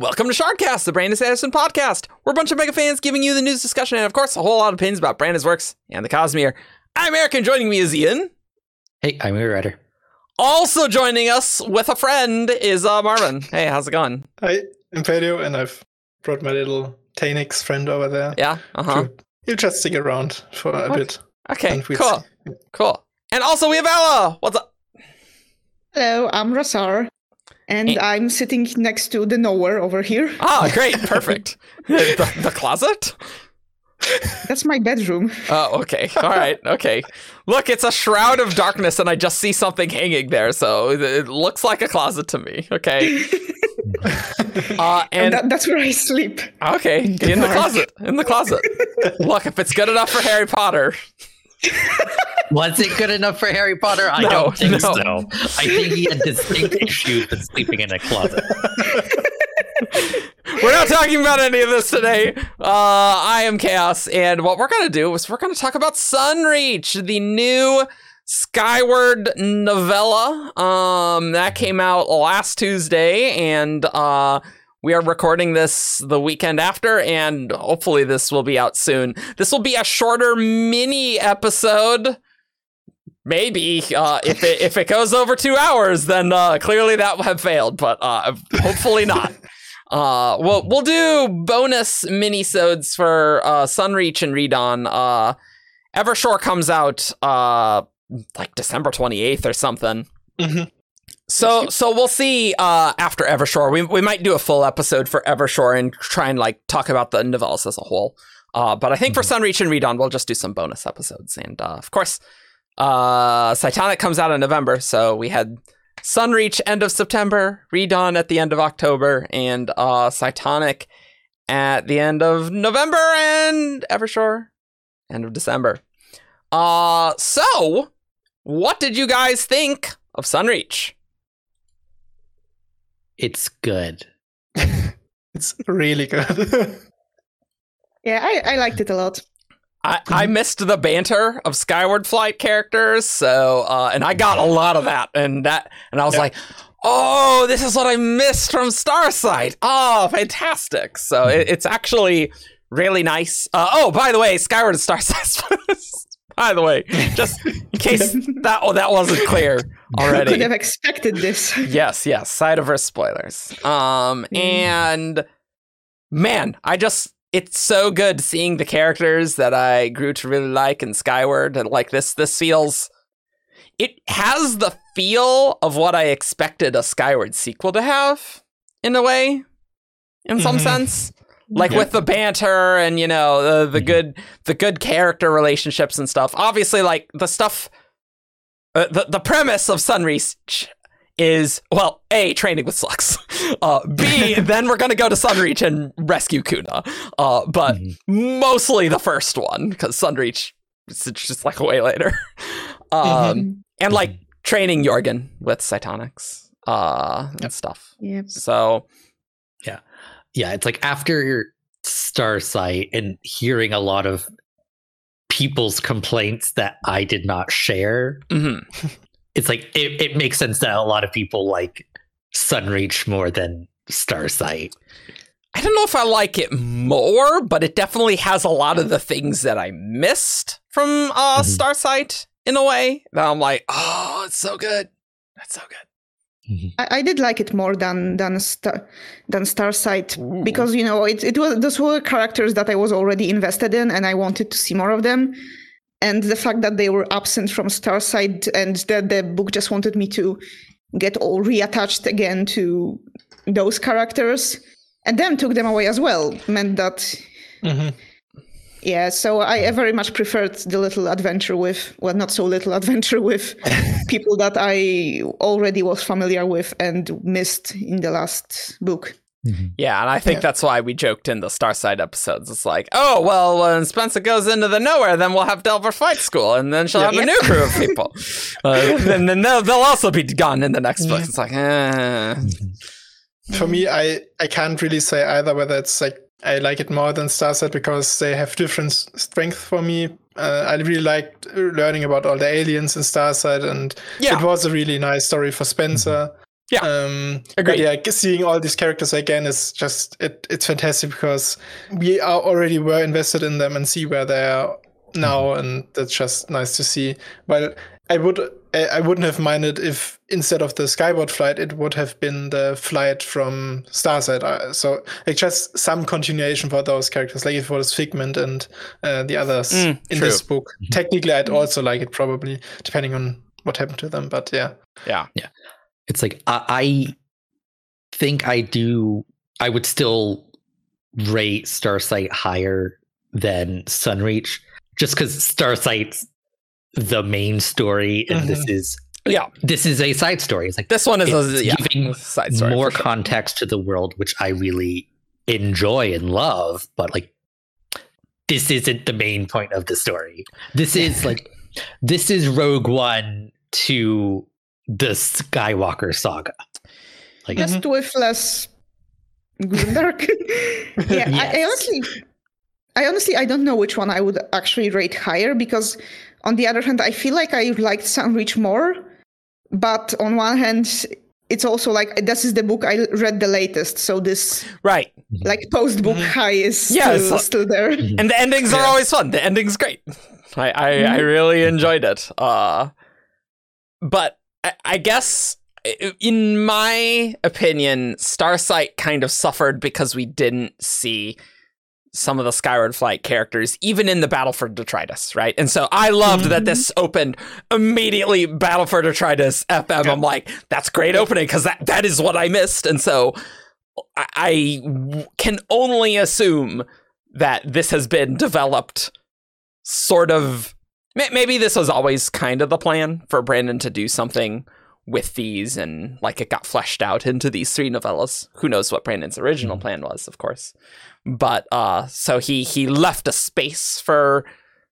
Welcome to Shardcast, the Brandon Sanderson podcast. We're a bunch of mega fans giving you the news discussion and, of course, a whole lot of opinions about Brandon's works and the Cosmere. I'm Eric, and joining me is Ian. Hey, I'm a writer. Also joining us with a friend is uh, Marvin. Hey, how's it going? Hi, I'm Pedro, and I've brought my little Taynix friend over there. Yeah, uh huh. He'll just stick around for a What? bit. Okay, And we- cool, cool. And also we have Ella. What's up? Hello, I'm Rasar, and Hey. I'm sitting next to the nowhere over here. Oh, great, perfect. the, the closet? That's my bedroom. Oh, okay. All right. Okay. Look, it's a shroud of darkness, and I just see something hanging there, so it- it looks like a closet to me. Okay. Uh, And and that, that's where I sleep. okay, in the closet. In the closet. Look, if it's good enough for Harry Potter, Was it good enough for Harry Potter? I No, don't think no. so. I think he had distinct issues with sleeping in a closet. we're not talking about any of this today. Uh, I am Chaos, and what we're gonna do is we're gonna talk about Sunreach, the new Skyward novella. Um, that came out last Tuesday, and uh, we are recording this the weekend after, and hopefully this will be out soon. This will be a shorter mini episode. Maybe uh, if it if it goes over two hours, then uh, clearly that will have failed. But uh, hopefully not. Uh, we'll we'll do bonus minisodes for uh, Sunreach and ReDawn. Uh, Evershore comes out uh like December twenty eighth or something. Mhm. So so we'll see uh after Evershore. We we might do a full episode for Evershore and try and like talk about the novellas as a whole. Uh, but I think for Sunreach and ReDawn, we'll just do some bonus episodes. And uh, of course, uh, Cytonic comes out in November, so we had Sunreach end of September, ReDawn at the end of October, and uh, Cytonic at the end of November, and Evershore end of December. Uh, so what did you guys think of Sunreach? It's good. It's really good. Yeah, I, I liked it a lot. I, I missed the banter of Skyward Flight characters, so uh, and I got a lot of that, and that, and I was Yeah. like, "Oh, this is what I missed from Starsight." Oh, fantastic! So it, it's actually really nice. Uh, oh, by the way, Skyward and Starsight. By the way, just in case that oh that wasn't clear Who could already. have expected this? yes, yes, Cytoverse spoilers. Um, Mm. and man, I just it's so good seeing the characters that I grew to really like in Skyward, and like this, this feels. It has the feel of what I expected a Skyward sequel to have, in a way, in some Mhm. sense. Like Yeah. with the banter and you know the the Mhm. good the good character relationships and stuff. Obviously, like the stuff, uh, the the premise of Sunreach is well, a training with Slux, uh, b then we're gonna go to Sunreach and rescue Cuna, uh, but Mhm. mostly the first one because Sunreach is just like way later, um, Mhm. and like training Jorgen with Cytonics, uh, and Yep. stuff. Yep. So Yeah, it's like after Starsight and hearing a lot of people's complaints that I did not share, mhm. it's like it, it makes sense that a lot of people like Sunreach more than Starsight. I don't know if I like it more, but it definitely has a lot of the things that I missed from uh, Mhm. Starsight in a way. That I'm like, oh, it's so good. That's so good. I, I did like it more than than Star, than Starsight Ooh. because you know it it was those were characters that I was already invested in and I wanted to see more of them. And the fact that they were absent from Starsight and that the book just wanted me to get all reattached again to those characters and then took them away as well meant that Mhm. Yeah so I, I very much preferred the little adventure with well not so little adventure with people that i already was familiar with and missed in the last book Yeah, and I think Yeah. that's why we joked in the Starsight episodes. It's like, oh, well, when Spensa goes into the nowhere, then we'll have Delver Fight School, and then she'll have a new crew of people. uh, and then they'll, they'll also be gone in the next book. Yeah. It's like, eh. For me, I I can't really say either whether it's like I like it more than Starsight because they have different strength for me. Uh, I really liked learning about all the aliens in Starsight, and Yeah. it was a really nice story for Spensa. Yeah. Um, Agreed. yeah, seeing all these characters again is just it. It's fantastic because we are already were invested in them and see where they are now, and that's just nice to see. Well, I would I I wouldn't have minded if instead of the Skyward flight, it would have been the flight from Starsight. Uh, So like just some continuation for those characters, like if it was Figment and uh, the others Mm, in true. this book. Technically, I'd also like it probably, depending on what happened to them. But yeah, Yeah. it's like I, I think I do. I would still rate Starsight higher than Sunreach, just because Starsight's the main story, and mm-hmm. this is Yeah. this is a side story. It's like This one is a It's yeah, giving side story. more sure. context to the world, which I really enjoy and love, but like this isn't the main point of the story. This is like this is Rogue One to the Skywalker saga. Like Just mm-hmm. with less grimdark. yeah, I, I honestly, I honestly, I don't know which one I would actually rate higher because, on the other hand, I feel like I liked Sunreach more, but on one hand, it's also like this is the book I read the latest, so this Right. like post book Mhm. high is Yeah, still, like- still there. And the endings are Yeah. always fun. The ending's great. I I, I Mhm. really enjoyed it. Uh but I, I guess in my opinion, Starsight kind of suffered because we didn't see some of the Skyward Flight characters, even in the Battle for Detritus, right? And so I loved that this mm-hmm. opened immediately Battle for Detritus FM. I'm like, that's great opening because that, that is what I missed. And so I can only assume that this has been developed sort of. Maybe this was always kind of the plan for Brandon to do something with these and like it got fleshed out into these three novellas. Who knows what Brandon's original plan was, of course. But uh so he he left a space for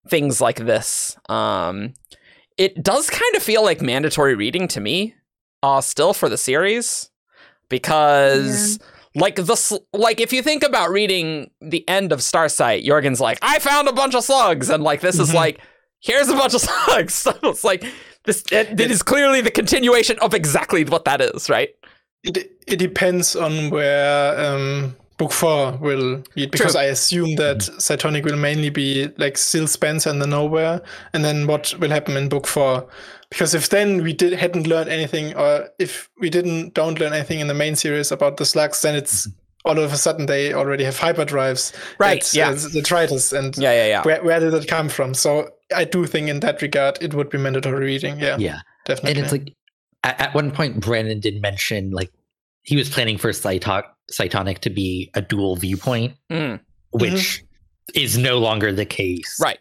things like this. Um it does kind of feel like mandatory reading to me uh still for the series because like the sl- like if you think about reading the end of Starsight, Jorgen's like, I found a bunch of slugs, and like this is Mhm. like, here's a bunch of slugs. So it's like this it, it is clearly the continuation of exactly what that is, right? it it depends on where um, book four will be because True. I assume that Cytonic will mainly be like still Spensa and the Nowhere, and then what will happen in book four. Because if then we did hadn't learned anything, or if we didn't don't learn anything in the main series about the slugs, then it's all of a sudden they already have hyperdrives. Right, It's, yeah. uh, Detritus, and Yeah, yeah, yeah. where where did that come from? So I do think in that regard it would be mandatory reading. Yeah, yeah. definitely. And it's like at, at one point Brandon did mention like he was planning for Cyto- Cytonic to be a dual viewpoint, Mm, which is no longer the case. right.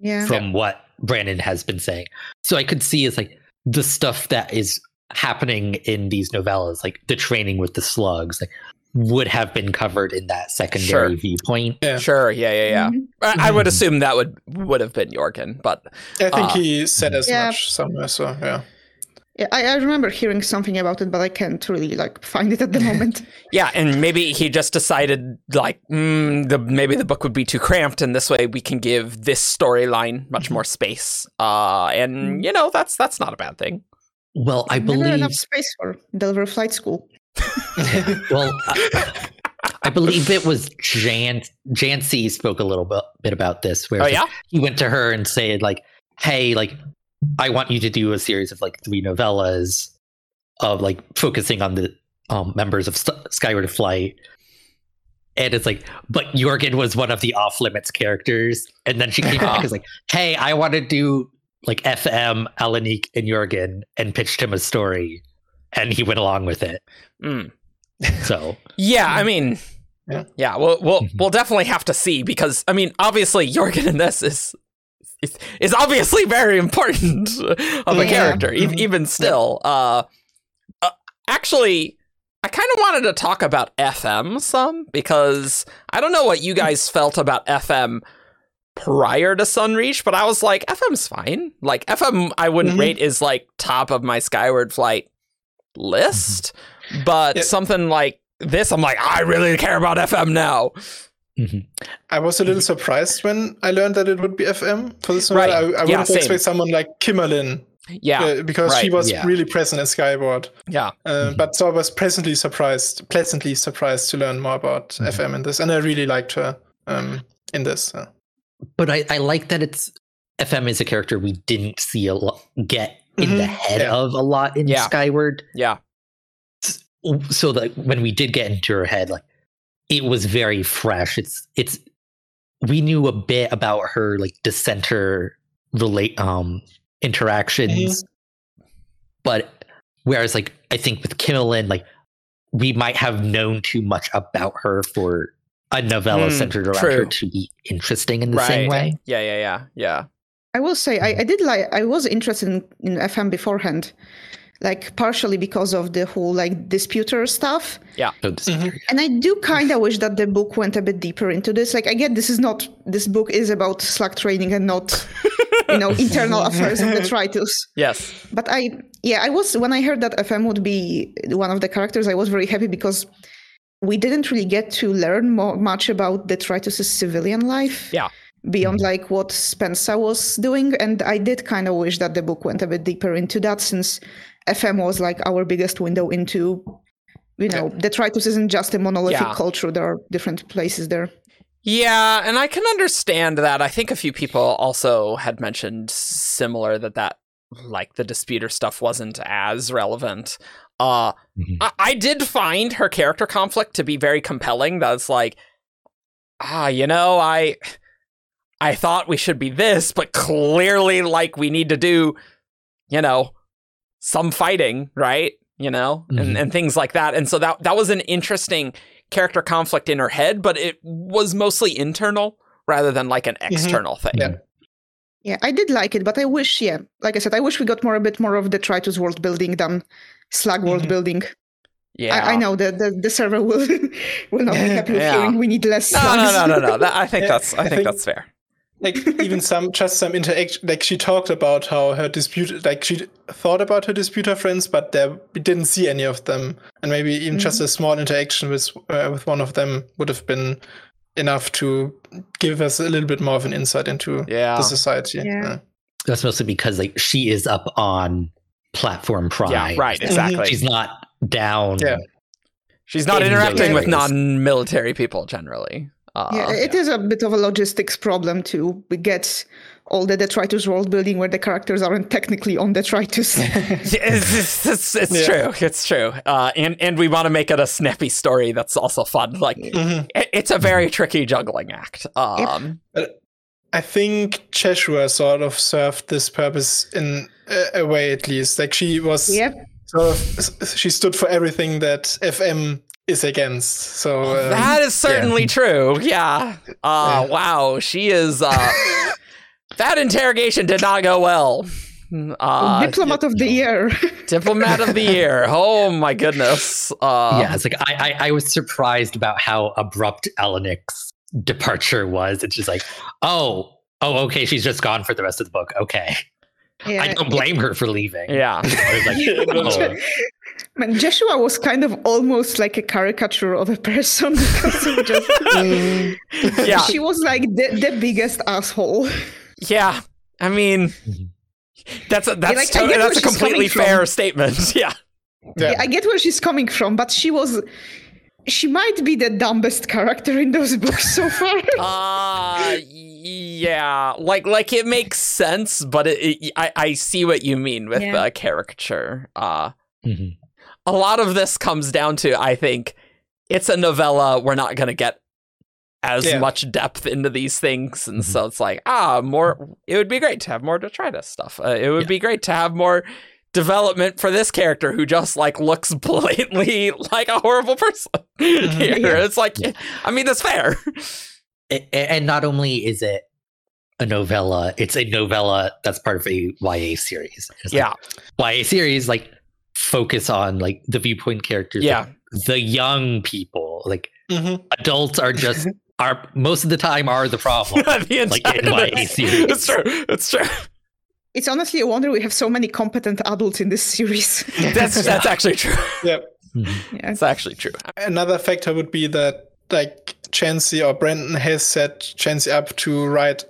Yeah. from what Brandon has been saying. So I could see is like the stuff that is happening in these novellas, like the training with the slugs, like would have been covered in that secondary Sure. viewpoint. Yeah. Sure. Yeah, yeah, yeah. Mhm. I, I would assume that would would have been Jorgen, but I think uh, he said as Yeah. much somewhere. So yeah. Yeah, I, I remember hearing something about it, but I can't really like find it at the moment. yeah, and maybe he just decided like mm, the maybe the book would be too cramped, and this way we can give this storyline much more space. Uh, and you know that's that's not a bad thing. Well, I Never believe. enough space for Delver Flight School. Well, I, I believe it was Jan Janci spoke a little bit, bit about this, where Oh yeah, he went to her and said like, "Hey, like, I want you to do a series of like three novellas of like focusing on the um, members of St- Skyward Flight." And it's like, but Jorgen was one of the off limits characters, and then she came back and was like, "Hey, I want to do like FM, Alanik, and Jorgen," and pitched him a story, and he went along with it. Mm. So yeah. I mean, Yeah. yeah. We'll we'll Mhm. we'll definitely have to see because I mean, obviously Jorgen in this is. Is, is obviously very important of a Yeah. character, e- Mhm. even still. Uh, uh, actually, I kind of wanted to talk about FM some because I don't know what you guys felt about FM prior to Sunreach, but I was like, FM's fine. Like FM, I wouldn't Mhm. rate is like top of my Skyward Flight list, but Yeah. something like this, I'm like, I really care about FM now. I was a little surprised when I learned that it would be FM for this Right. novel. I, I would Yeah, have expected someone like Kimmalyn Yeah, uh, because she was yeah. really present in Skyward. yeah, Uh, But so I was pleasantly surprised, pleasantly surprised to learn more about Mhm. FM in this, and I really liked her um, in this. uh. But I, I like that it's FM is a character we didn't see a lot get in the Mhm. head Yeah. of a lot in Yeah. Skyward. yeah, So that when we did get into her head, like it was very fresh. It's it's we knew a bit about her like dissenter relate um interactions. But whereas like I think with Kimmalyn, like we might have known too much about her for a novella Mm, centered around true. her to be interesting in the right. same way. Yeah, yeah, yeah, yeah. I will say I, I did like I was interested in, in FM beforehand, like partially because of the whole like disputer stuff. Yeah. this Mhm. And I do kind of wish that the book went a bit deeper into this. Like, I get this is not this book is about slug training and not, you know, internal affairs of the Tritus. Yes. But I, yeah, I was when I heard that FM would be one of the characters, I was very happy because we didn't really get to learn more, much about Detritus's civilian life. Yeah. Beyond like what Spensa was doing, and I did kind of wish that the book went a bit deeper into that, since FM was like our biggest window into, you know, Detritus isn't just a monolithic Yeah. culture. There are different places there. Yeah, and I can understand that. I think a few people also had mentioned similar that that like the disputer stuff wasn't as relevant. Uh Mhm. I, I did find her character conflict to be very compelling. That's like ah, you know, I I thought we should be this, but clearly like we need to do, you know, some fighting, right? You know, and, Mhm. and things like that. And so that that was an interesting character conflict in her head, but it was mostly internal rather than like an external thing. Yeah. Yeah, I did like it, but I wish, yeah, like I said, I wish we got more a bit more of Detritus world building than Slug world Mhm. building. Yeah. I, I know that the, the server will will not be happy with Yeah. hearing we need less No, slugs. no, no, no, no. That, I think Yeah, that's I, I think, think- that's fair. Like even some just some interaction like she talked about how her dispute like she thought about her disputer friends but there we didn't see any of them and maybe even just a small interaction with uh, with one of them would have been enough to give us a little bit more of an insight into Yeah. the society Yeah. That's mostly because like she is up on platform prime. Yeah, right, exactly. She's not down. Yeah. She's not in interacting with non-military people generally. Uh, Yeah, it is a bit of a logistics problem to get all the detritus world building where the characters aren't technically on detritus. it's it's, it's, it's Yeah. true. It's true. Uh, and and we want to make it a snappy story that's also fun. Like Mhm. it, it's a very tricky juggling act. Um, I think Jeshua sort of served this purpose in a, a way at least like she was yep. sort of she stood for everything that FM is against so um, that is certainly true. Yeah. Uh, Yeah. Wow. She is. Uh, that interrogation did not go well. Uh, Diplomat of the year. diplomat of the year. Oh my goodness. Uh, yeah, it's like I, I I was surprised about how abrupt Alanik's departure was. It's just like, oh, oh, okay, she's just gone for the rest of the book. Okay, yeah. I don't blame her for leaving. Yeah. I was like, oh. Man, Jeshua was kind of almost like a caricature of a person because of just mm, Yeah. she was like the, the biggest asshole. Yeah. I mean, that's a that's like, to- that's a completely fair from. statement. Yeah. yeah. I get where she's coming from, but she was she might be the dumbest character in those books so far. Uh yeah. Like like it makes sense, but it, it, I I see what you mean with Yeah. the caricature. Uh Mhm. A lot of this comes down to I think it's a novella. We're not going to get as Yeah. much depth into these things, and Mhm. so it's like ah, more. It would be great to have more detritus stuff. Uh, it would Yeah. be great to have more development for this character who just like looks blatantly like a horrible person. Here. Yeah. It's like, Yeah. I mean, that's fair. A- a- and not only is it a novella, it's a novella that's part of a YA series. It's like, yeah, YA series like focus on like the viewpoint characters. yeah, like, the young people. Like Mhm. adults are just are most of the time are the problem. the like in entire- series. It's true. It's true. It's honestly a wonder we have so many competent adults in this series. That's that's actually true. yeah Mhm. yeah. It's actually true. another factor would be that like Janci or Brandon has set Janci up to write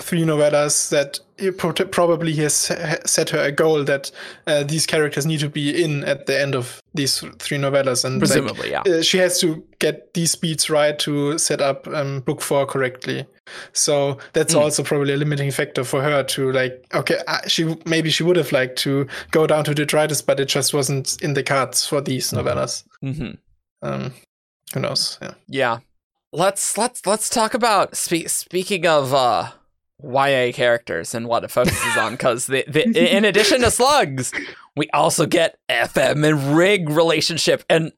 three novellas that probably has set her a goal that uh, these characters need to be in at the end of these three novellas, and like, Presumably, yeah. uh, she has to get these beats right to set up um, book four correctly. So that's Mm. also probably a limiting factor for her to like. Okay, uh, she maybe she would have liked to go down to detritus, but it just wasn't in the cards for these novellas. hmm Um, who knows? Yeah. Yeah. Let's let's let's talk about spe- speaking of uh YA characters and what it focuses on because the, the in addition to slugs, we also get FM and Rig relationship. And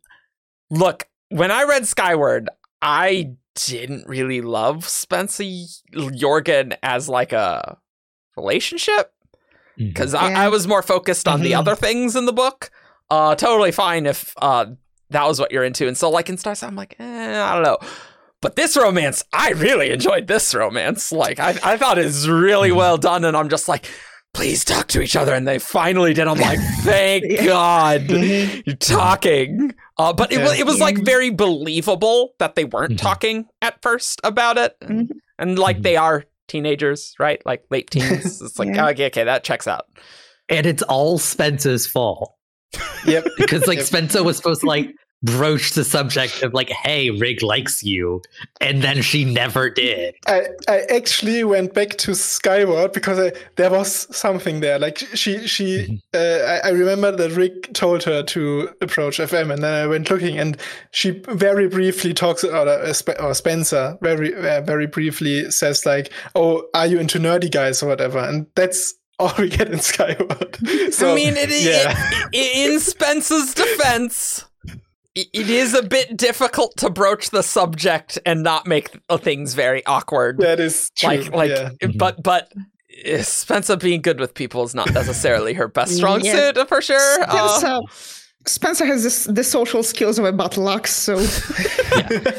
look, when I read Skyward, I didn't really love Spensa Jorgen as like a relationship because I, Yeah. I was more focused on the Mhm. other things in the book. Uh, totally fine if uh that was what you're into. And so like in Stars, I'm like, eh, I don't know. But this romance, I really enjoyed this romance. Like I, I thought it's really well done, and I'm just like, please talk to each other. And they finally did. I'm like, thank God Mhm. you're talking. Uh, but it was it was like very believable that they weren't Mhm. talking at first about it, and, and like Mhm. they are teenagers, right? Like late teens. It's like Yeah. okay, okay, that checks out. and it's all Spensa's fault Yep. because like Yep. Spensa was supposed to like broach the subject of like, "Hey, Rig likes you," and then she never did. I, I actually went back to Skyward because I, there was something there. Like she she uh, I, I remember that Rig told her to approach FM, and then I went looking, and she very briefly talks or, uh, Sp- or Spensa very uh, very briefly says like, "Oh, are you into nerdy guys or whatever?" And that's all we get in Skyward. so I mean, it, yeah. it, in Spensa's defense, it, it is a bit difficult to broach the subject and not make things very awkward. that is true. like, like, yeah. but, but. uh, Spensa being good with people is not necessarily her best strong Yeah. suit for sure. Uh, Spensa, Spensa has this, the social skills of a battle axe, so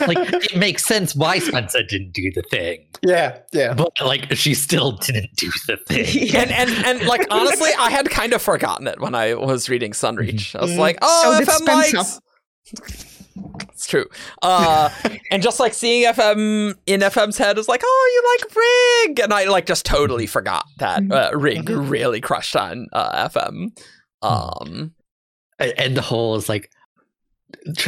Like it makes sense why Spensa didn't do the thing, yeah, yeah. but like she still didn't do the thing. yeah. and, and and like honestly, I had kind of forgotten it when I was reading Sunreach. I was like, So oh, did FM Spensa. likes. It's true. Uh, and just like seeing FM in FM's head is like, oh, you like Rig, and I like just totally forgot that uh, Rig really crushed on uh, FM. Um, A- and the whole is like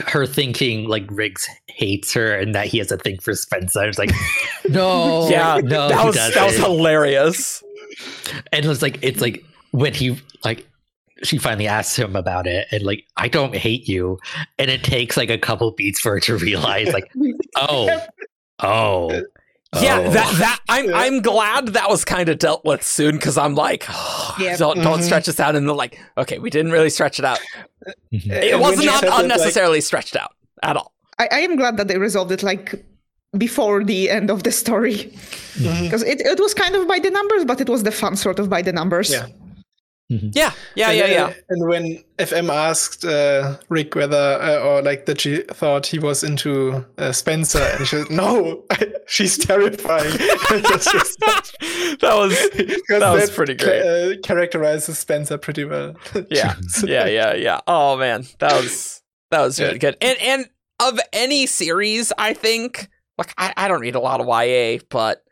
her thinking like Riggs hates her and that he has a thing for Spensa. It's like, no, yeah, no, that was that was hilarious. and it's like it's like when he like she finally asks him about it and like I don't hate you, and it takes like a couple beats for her to realize like, oh, oh. Yeah, oh. that that I'm I'm glad that was kind of dealt with soon because I'm like, Yeah. don't don't Mhm. stretch this out, and they're like, okay, we didn't really stretch it out. Mhm. It was not said that, like- unnecessarily stretched out at all. I, I am glad that they resolved it like before the end of the story because it, it was kind of by the numbers, but it was the fun sort of by the numbers. Yeah. Yeah, yeah, and, yeah, yeah. And when FM asked uh, Rig whether, uh, or like that she thought he was into uh, Spensa, and she said, "No, she's terrifying." Just- that was because That was pretty ca- great. uh, characterizes Spensa pretty well. yeah, yeah, yeah, yeah. Oh man, that was that was really Yeah. good. And and of any series, I think like I, I don't read a lot of YA, but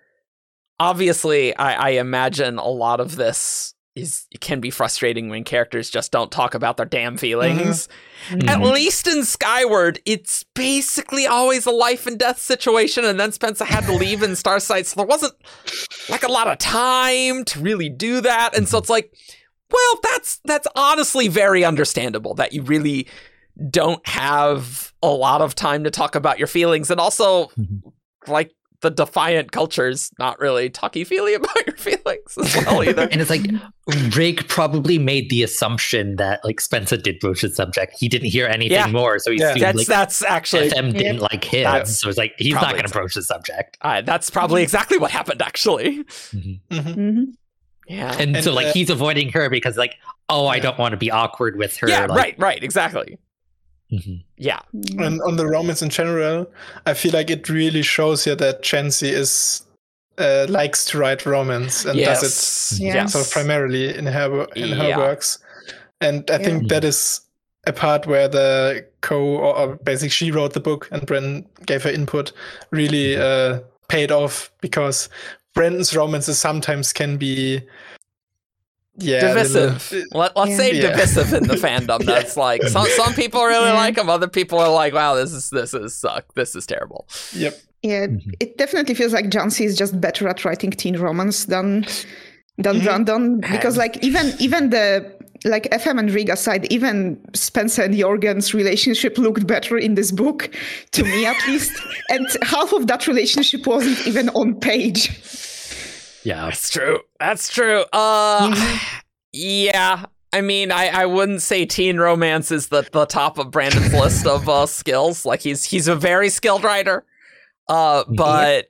obviously I, I imagine a lot of this is it can be frustrating when characters just don't talk about their damn feelings. At Mhm. least in Skyward, it's basically always a life and death situation, and then Spensa had to leave in Starsight, so there wasn't like a lot of time to really do that. And so it's like, well, that's that's honestly very understandable that you really don't have a lot of time to talk about your feelings, and also Mhm. like the defiant culture's not really talky feely about your feelings as well either. And it's like Rig probably made the assumption that like Spensa did broach the subject. He didn't hear anything Yeah. more, so he Yeah. assumed that's like that's actually FM didn't like him. That's So it's like he's not going to broach the subject. uh, that's probably exactly what happened actually. Mhm. Mhm. Yeah. And, And, so like uh, he's avoiding her because like, oh, I don't want to be awkward with her. yeah, like, right, right, exactly. Mhm. Yeah. And on the romance in general, I feel like it really shows here that Janci is uh, likes to write romance and does it Yeah. Yes. sort of primarily in her in her Yeah. works. And I Yeah. think that is a part where the co or, or basically she wrote the book and Bren gave her input really uh, paid off because Brandon's romances sometimes can be yeah divisive. Let, let's Yeah. say Yeah. divisive in the fandom. That's like some some people really Yeah. like him, other people are like, wow, this is this is suck. This is terrible. yep. Yeah, Mhm. it definitely feels like Janci is just better at writing teen romance than than Mhm. Brandon because like even even the like FM and Riga side, even Spensa and Jorgen's relationship looked better in this book, to me at least. And half of that relationship wasn't even on page. Yeah. That's true. That's true. Uh, yeah. I mean, I, I wouldn't say teen romance is the, the top of Brandon's list of uh, skills. Like he's he's a very skilled writer. Uh, but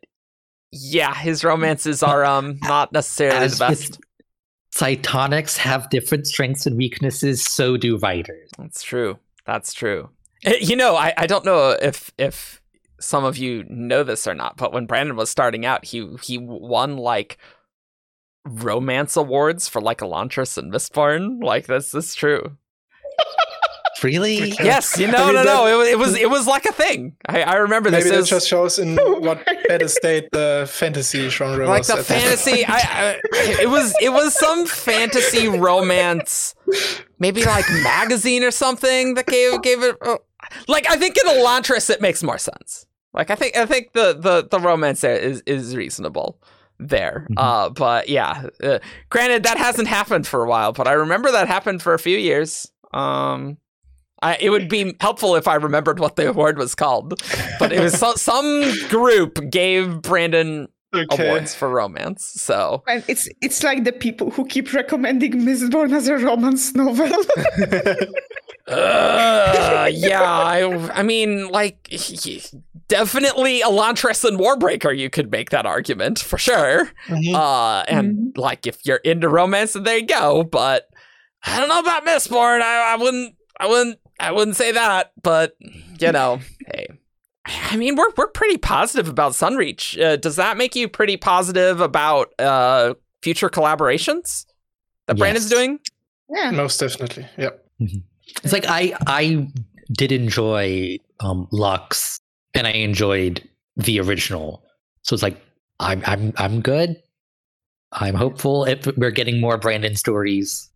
yeah, his romances are um not necessarily As the best. Cytonics have different strengths and weaknesses, so do writers. That's true. That's true. Eh, You know, I, I don't know if if some of you know this or not, but when Brandon was starting out, he he won like romance awards for like Elantris and Mistborn. Like this is true. Really? Yes, you I mean, no, that- no. It, was- it was it was like a thing. I, I remember this. Maybe It that was just shows in what better state the fantasy genre like was. the at that time. fantasy. I, I it was it was some fantasy romance, maybe like magazine or something that gave gave it. uh, like I think in Elantris it makes more sense. Like I think I think the the the romance there is is reasonable there. Mhm. Uh, but yeah, uh, granted that hasn't happened for a while, but I remember that happened for a few years. Um. I, it would be helpful if I remembered what the award was called, but it was so, some group gave Brandon Okay. awards for romance. So And it's it's like the people who keep recommending Mistborn as a romance novel. uh, yeah, I, I mean, like definitely Elantris and Warbreaker. You could make that argument for sure. Mhm. Uh, and like if you're into romance, then there you go. But I don't know about Mistborn. I, I wouldn't. I wouldn't. I wouldn't say that. But you know, hey. I mean, we're we're pretty positive about Sunreach. Uh, does that make you pretty positive about uh, future collaborations that Brandon's doing? yeah. Most definitely. Yep. It's like I I did enjoy um Lux and I enjoyed the original. So it's like I'm I'm I'm good. I'm hopeful if we're getting more Brandon stories,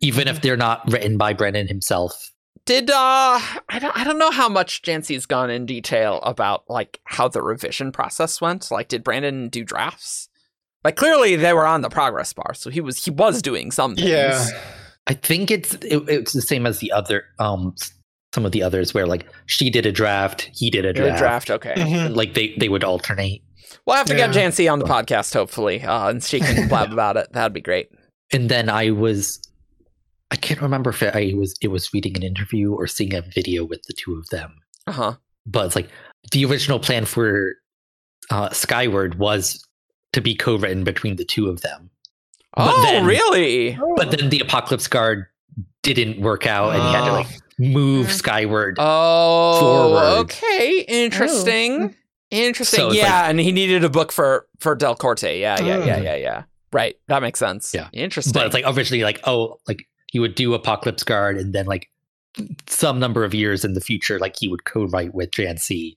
even if they're not written by Brandon himself. Did uh I don't I don't know how much Janci's gone in detail about like how the revision process went. Like did Brandon do drafts? Like clearly they were on the progress bar, so he was he was doing some things. Yeah. I think it's it, it's the same as the other um s- some of the others where like she did a draft, he did a Did a draft. draft, okay. Mhm. Like they they would alternate. We'll have to get Yeah. Janci on the podcast, hopefully, uh, and she can blab about it. That'd be great. And then I was I can't remember if I was it was reading an interview or seeing a video with the two of them. Uh huh. but it's like the original plan for uh, Skyward was to be co-written between the two of them. But Oh, then- really? But then the Apocalypse Guard didn't work out, and he had to like move Mm. Skyward. Oh, Forward. okay. Interesting. Interesting. So yeah, like- and he needed a book for for Delacorte. Yeah, yeah, yeah, Mm. yeah, yeah. Right. That makes sense. Yeah. Interesting. but it's like originally like oh like he would do Apocalypse Guard, and then like some number of years in the future, like he would co-write with Janci.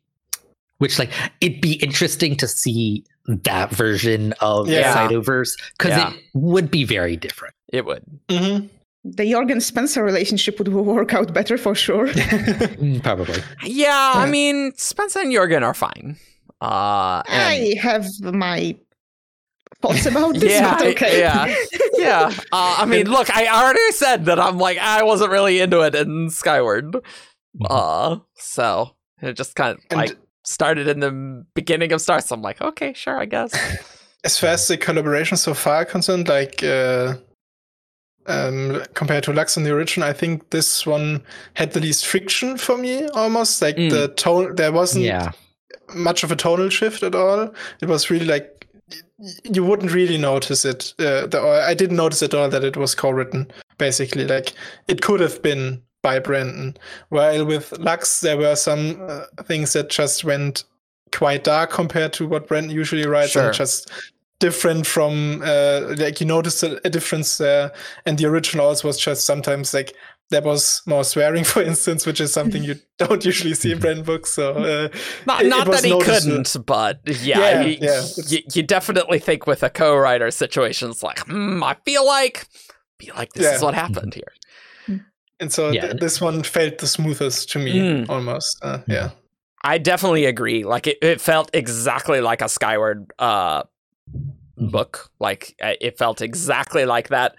Which like it'd be interesting to see that version of Yeah. the Cytoverse because Yeah. it would be very different. it would. Mhm. The Jorgen Spensa relationship would work out better for sure. Mm, Probably. Yeah, I mean, Spensa and Jorgen are fine. Uh, and- I have my thoughts about this, Yeah, but okay. yeah. yeah. Uh, I mean, look, I already said that I'm like I wasn't really into it in Skyward. Uh, so it just kind of And- like started in the beginning of Stars. So I'm like, okay, sure, I guess. as far as the collaboration so far are concerned, like uh, um, compared to Lux in the original, I think this one had the least friction for me. Almost like Mm. the tone, there wasn't Yeah. much of a tonal shift at all. It was really like you wouldn't really notice it. Uh, the, I didn't notice at all that it was co-written. Basically, like it could have been by Brandon. While with Lux, there were some uh, things that just went quite dark compared to what Brandon usually writes, Sure. and just different from uh, like you noticed a, a difference there. And the original also was just sometimes like there was more swearing, for instance, which is something you don't usually see in Brandon books. So uh, Not, it- not it that he noticeable. couldn't, but yeah, Yeah, you, yeah. you, you definitely think with a co-writer situations like, hmm, I feel like, feel like this Yeah. is what happened here. and so Yeah. th- this one felt the smoothest to me, Mm. almost. Uh, yeah. I definitely agree. Like it, it felt exactly like a Skyward uh, book. Like uh, it felt exactly like that.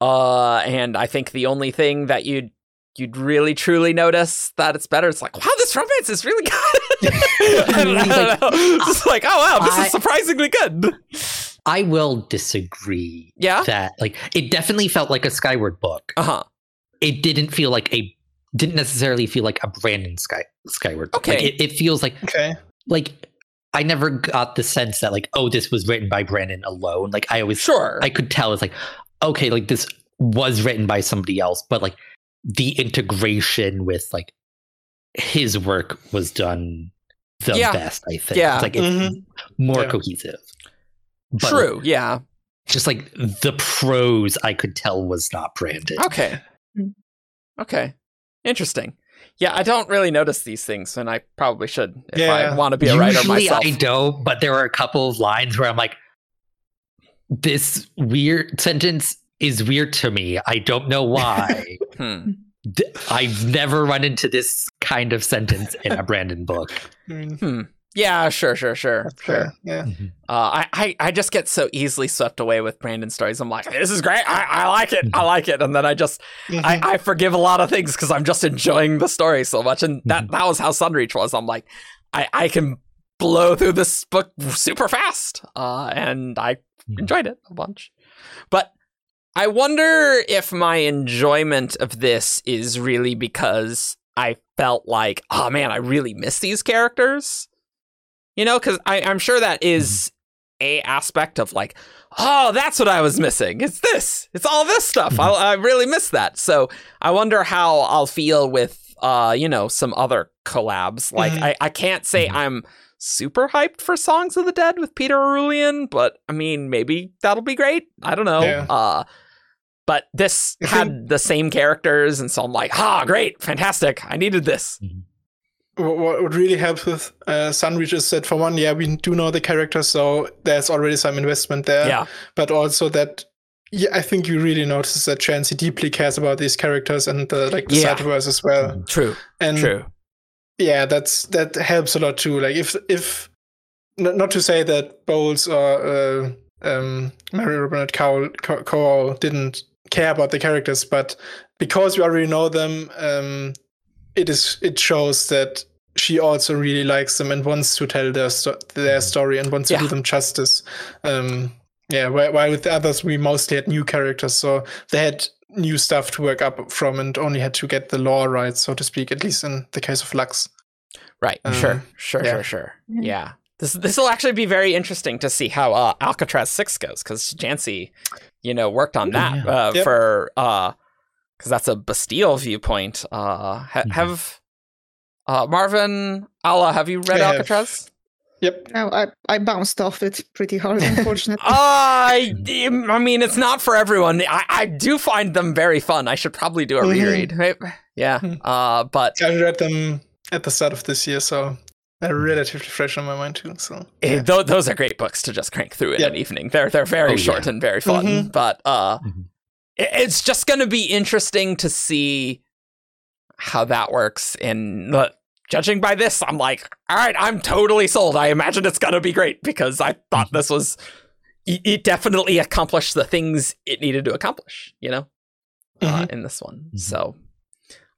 Uh, and I think the only thing that you'd you'd really truly notice that it's better. It's like, wow, this romance is really good. I don't Like, know. It's just like, oh wow, this I- is surprisingly good. I will disagree Yeah. that like it definitely felt like a Skyward book. Uh huh. It didn't feel like a didn't necessarily feel like a Brandon Sky Skyward. book. Like Okay. it, it feels like Okay. like I never got the sense that like oh this was written by Brandon alone. Like I always Sure. I could tell it's like okay like this was written by somebody else, but like the integration with like his work was done the Yeah. best. I think. Yeah. It's like it's Mhm. more Yeah. cohesive. But, like, True. Yeah. just like the prose I could tell was not Brandon. Okay. Mm. Okay. Interesting. Yeah, I don't really notice these things, and I probably should if I want to be a writer Usually myself. I don't, but there are a couple of lines where I'm like, this weird sentence is weird to me. I don't know why. Hmm. D- I've never run into this kind of sentence in a Brandon book. Hmm. Yeah, sure, sure, sure. that's fair. Yeah. Mm-hmm. Uh, I, I, I just get so easily swept away with Brandon stories. I'm like, this is great. I, I like it. I mm-hmm. like it. And then I just. I, mm-hmm. I forgive a lot of things because I'm just enjoying the story so much. And that, that was how Sunreach was. I'm like, I, I can blow through this book super fast. Uh, and I enjoyed it a bunch. But I wonder if my enjoyment of this is really because I felt like, oh man, I really miss these characters. You know, because I'm sure that is a aspect of like, oh, that's what I was missing. It's this. It's all this stuff. I, I really miss that. So I wonder how I'll feel with, uh, you know, some other collabs. Like, Mhm. I, I can't say Mhm. I'm super hyped for Songs of the Dead with Peter Orullian, but I mean, maybe that'll be great. I don't know. Yeah. Uh, but this had the same characters, and so I'm like, ah, great, fantastic. I needed this. What, what really helps with uh, Sunreach is that for one, yeah, we do know the characters, so there's already some investment there. Yeah. But also that, yeah, I think you really notice that Janci deeply cares about these characters and the like the Yeah. Cytoverse as well. True. And True. yeah, that's that helps a lot too. Like if if not to say that Bowles or uh, um, Mary Robinette Kowal, Co- Kowal didn't care about the characters, but because we already know them, um, it is it shows that she also really likes them and wants to tell their sto- their story and wants Yeah. to do them justice. Um, yeah, while, while with the others we mostly had new characters, so they had new stuff to work up from and only had to get the lore right, so to speak. At least in the case of Lux. Right. Um, sure. Sure. yeah. Sure. Sure. Yeah. Yeah. This this will actually be very interesting to see how uh, Alcatraz Six goes because Janci, you know, worked on that yeah. uh, Yep. for uh because that's a Bastille viewpoint. Uh, ha- Mhm. have uh Marvin Allah, have you read I have. Alcatraz? Yep. No, I, I bounced off it pretty hard, unfortunately. I, I mean, it's not for everyone. I, I do find them very fun. I should probably do a Mhm. reread. Right? Yeah. Mhm. Uh, but I read them at the start of this year, so they're relatively fresh on my mind too. So eh, tho- those are great books to just crank through in Yep. an evening. They're they're very Oh, short yeah. and very fun. Mhm. But uh, Mhm. It- it's just going to be interesting to see how that works. And uh, judging by this, I'm like, all right, I'm totally sold. I imagine it's going to be great because I thought Mm-hmm. this was. It it definitely accomplished the things it needed to accomplish, you know, uh, Mhm. in this one. Mhm. So,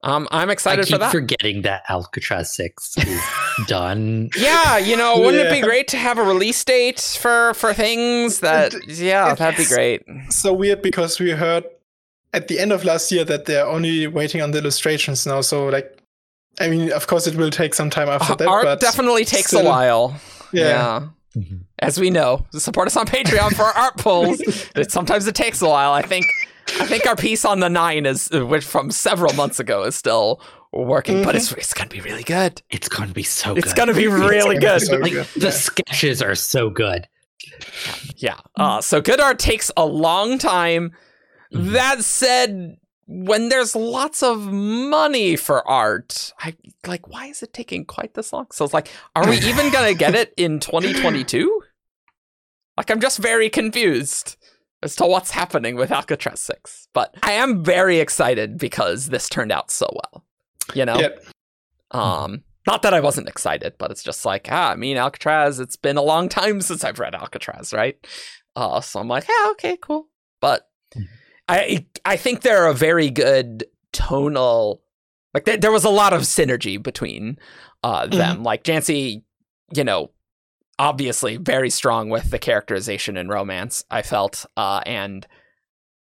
um, I'm I excited keep for that. forgetting that Alcatraz Six is done. Yeah, you know, wouldn't it be great to have a release date for for things that? Yeah, it- that'd be great. so weird because we heard at the end of last year that they're only waiting on the illustrations now. So like, I mean, of course, it will take some time after that. Art but definitely takes a while. Yeah. yeah. Mhm. as we know, support us on Patreon for our art pulls. It, sometimes it takes a while. I think I think our piece on the nine is which from several months ago is still working, but it's it's gonna be really good. It's going to be so good. It's good. gonna be really gonna good. be so like good. the Yeah. sketches are so good. Yeah. Uh, so good art takes a long time. Mhm. That said, when there's lots of money for art, I like why is it taking quite this long? So it's like, are we even gonna get it in 2022? Like I'm just very confused as to what's happening with Alcatraz 6. But I am very excited because this turned out so well. You know? Yep. Um not that I wasn't excited, but it's just like, ah, I mean Alcatraz, it's been a long time since I've read Alcatraz, right? Uh so I'm like, yeah, okay, cool. But I I think they're a very good tonal like there, there was a lot of synergy between uh them. Like Janci, you know, obviously very strong with the characterization and romance, I felt. Uh and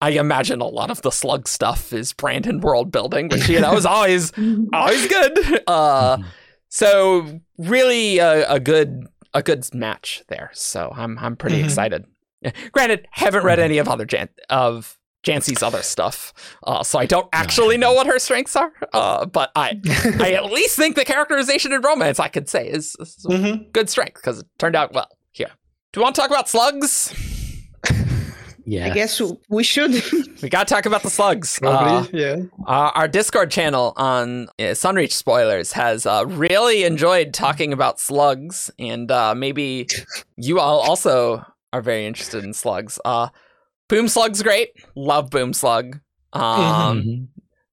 I imagine a lot of the slug stuff is Brandon world building, which you know is always always good. Uh Mhm. so really a, a good a good match there. So I'm I'm pretty Mhm. excited. Granted, haven't read Mhm. any of other Jan- of Janci's other stuff, uh, so I don't actually know what her strengths are. Uh, but I I at least think the characterization and romance I could say is, is a Mhm. good strength because it turned out well here. Do you want to talk about slugs? Yeah. I guess we should. We got to talk about the slugs. Uh, yeah. Uh, our Discord channel on uh, Sunreach spoilers has uh, really enjoyed talking about slugs, and uh, maybe you all also are very interested in slugs. Boom Slug's great. Love Boom Slug. Um, Mhm.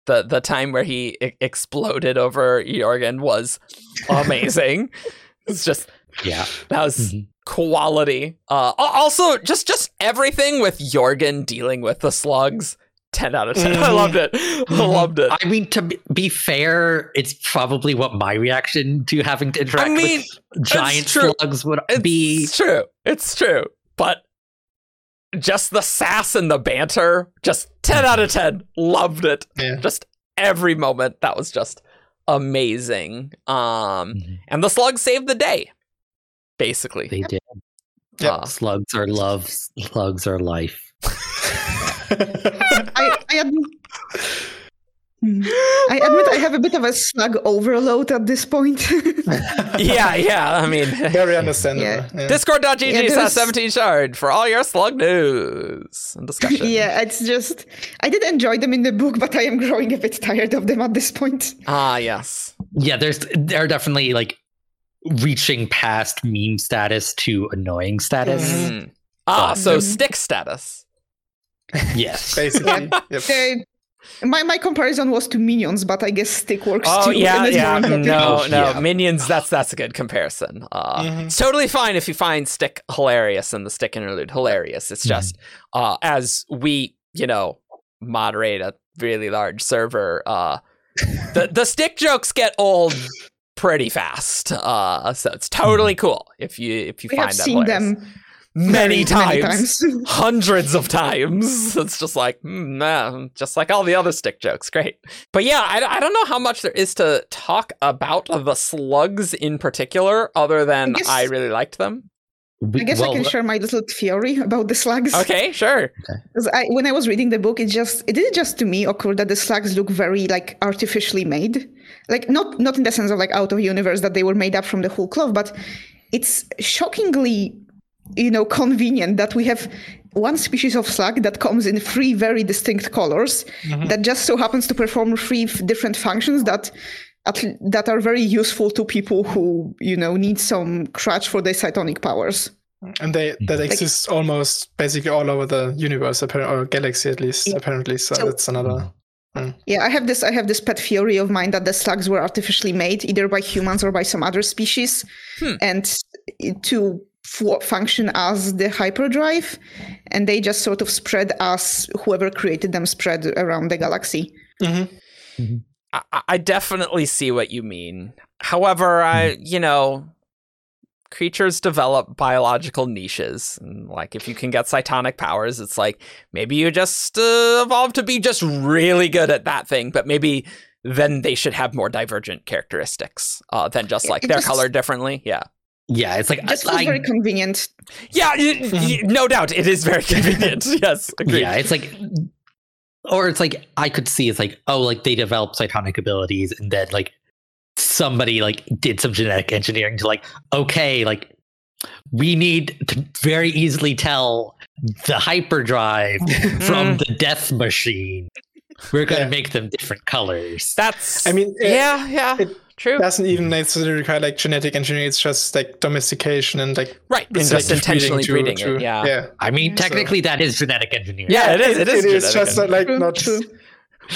The the time where he e- exploded over Jorgen was amazing. it's just Yeah. that was Mhm. quality. Uh, also, just just everything with Jorgen dealing with the slugs. Ten out of 10 I Mhm. loved it. I loved it. I mean, to be- fair, it's probably what my reaction to having to interact mean, with giant slugs would It's be. It's true. It's true. But just the sass and the banter, just 10 out of 10. Loved it. Yeah. Just every moment. That was just amazing. Um Mhm. and the slugs saved the day. Basically. They did. Yep. Uh, Slugs are love. Slugs are life. I, I admit. I admit I have a bit of a slug overload at this point. yeah, yeah. I mean Very understandable. Yeah. Yeah. Discord.gg Yeah, slash there's- 17 shard for all your slug news and discussion. yeah, it's just I did enjoy them in the book, but I am growing a bit tired of them at this point. Ah, yes. Yeah, there's they're definitely like reaching past meme status to annoying status. Mm. Ah, so Mhm. stick status. Yes. Basically. Yep. The- my my comparison was to minions, but I guess stick works Oh too. yeah, yeah. No, no. yeah. Minions. That's that's a good comparison. Uh, Mhm. It's totally fine if you find stick hilarious and the stick interlude hilarious. It's just uh, as we, you know, moderate a really large server, uh, the the stick jokes get old pretty fast. Uh, so it's totally cool if you if you We find have that seen hilarious. them many very times. times. hundreds of times. It's just like, mm, nah, just like all the other stick jokes. Great. But yeah, I, I don't know how much there is to talk about the slugs in particular, other than I, I really liked them. I guess well, I can share my little theory about the slugs. Okay, sure. 'Cause I, when I was reading the book, it just it didn't just to me occur that the slugs look very like artificially made, like not not in the sense of like out of universe that they were made up from the whole cloth, but it's shockingly, you know, convenient that we have one species of slug that comes in three very distinct colors that just so happens to perform three f- different functions that. At, that are very useful to people who you know need some crutch for their cytonic powers. And they that exists almost basically all over the universe, apparently, or galaxy at least, Yeah. apparently. So, So- that's another. Yeah, I have this. I have this pet theory of mine that the slugs were artificially made either by humans or by some other species, Hmm. and to f- function as the hyperdrive, and they just sort of spread as whoever created them spread around the galaxy. Mhm. I, I definitely see what you mean. However, I, you know, creatures develop biological niches. And like, if you can get cytonic powers, it's like maybe you just uh, evolve to be just really good at that thing, but maybe then they should have more divergent characteristics uh, than just like it they're just- colored differently. Yeah. Yeah, it's like It just I, very convenient. Yeah, y- y- no doubt. It is very convenient. yes. Agreed. yeah, it's like, or it's like I could see it's like oh, like they developed cytonic abilities and then like somebody like did some genetic engineering to like okay, like we need to very easily tell the hyperdrive from Mm. the death machine. We're gonna Yeah. make them different colors. That's. I mean, it- yeah, yeah, it true. doesn't even necessarily require like genetic engineering. It's just like domestication and like Right, and just selective intentionally to- breeding to- it. Yeah, yeah. I mean, So- technically, that is genetic engineering. Yeah, it is. It is. It is just engineering. like not true.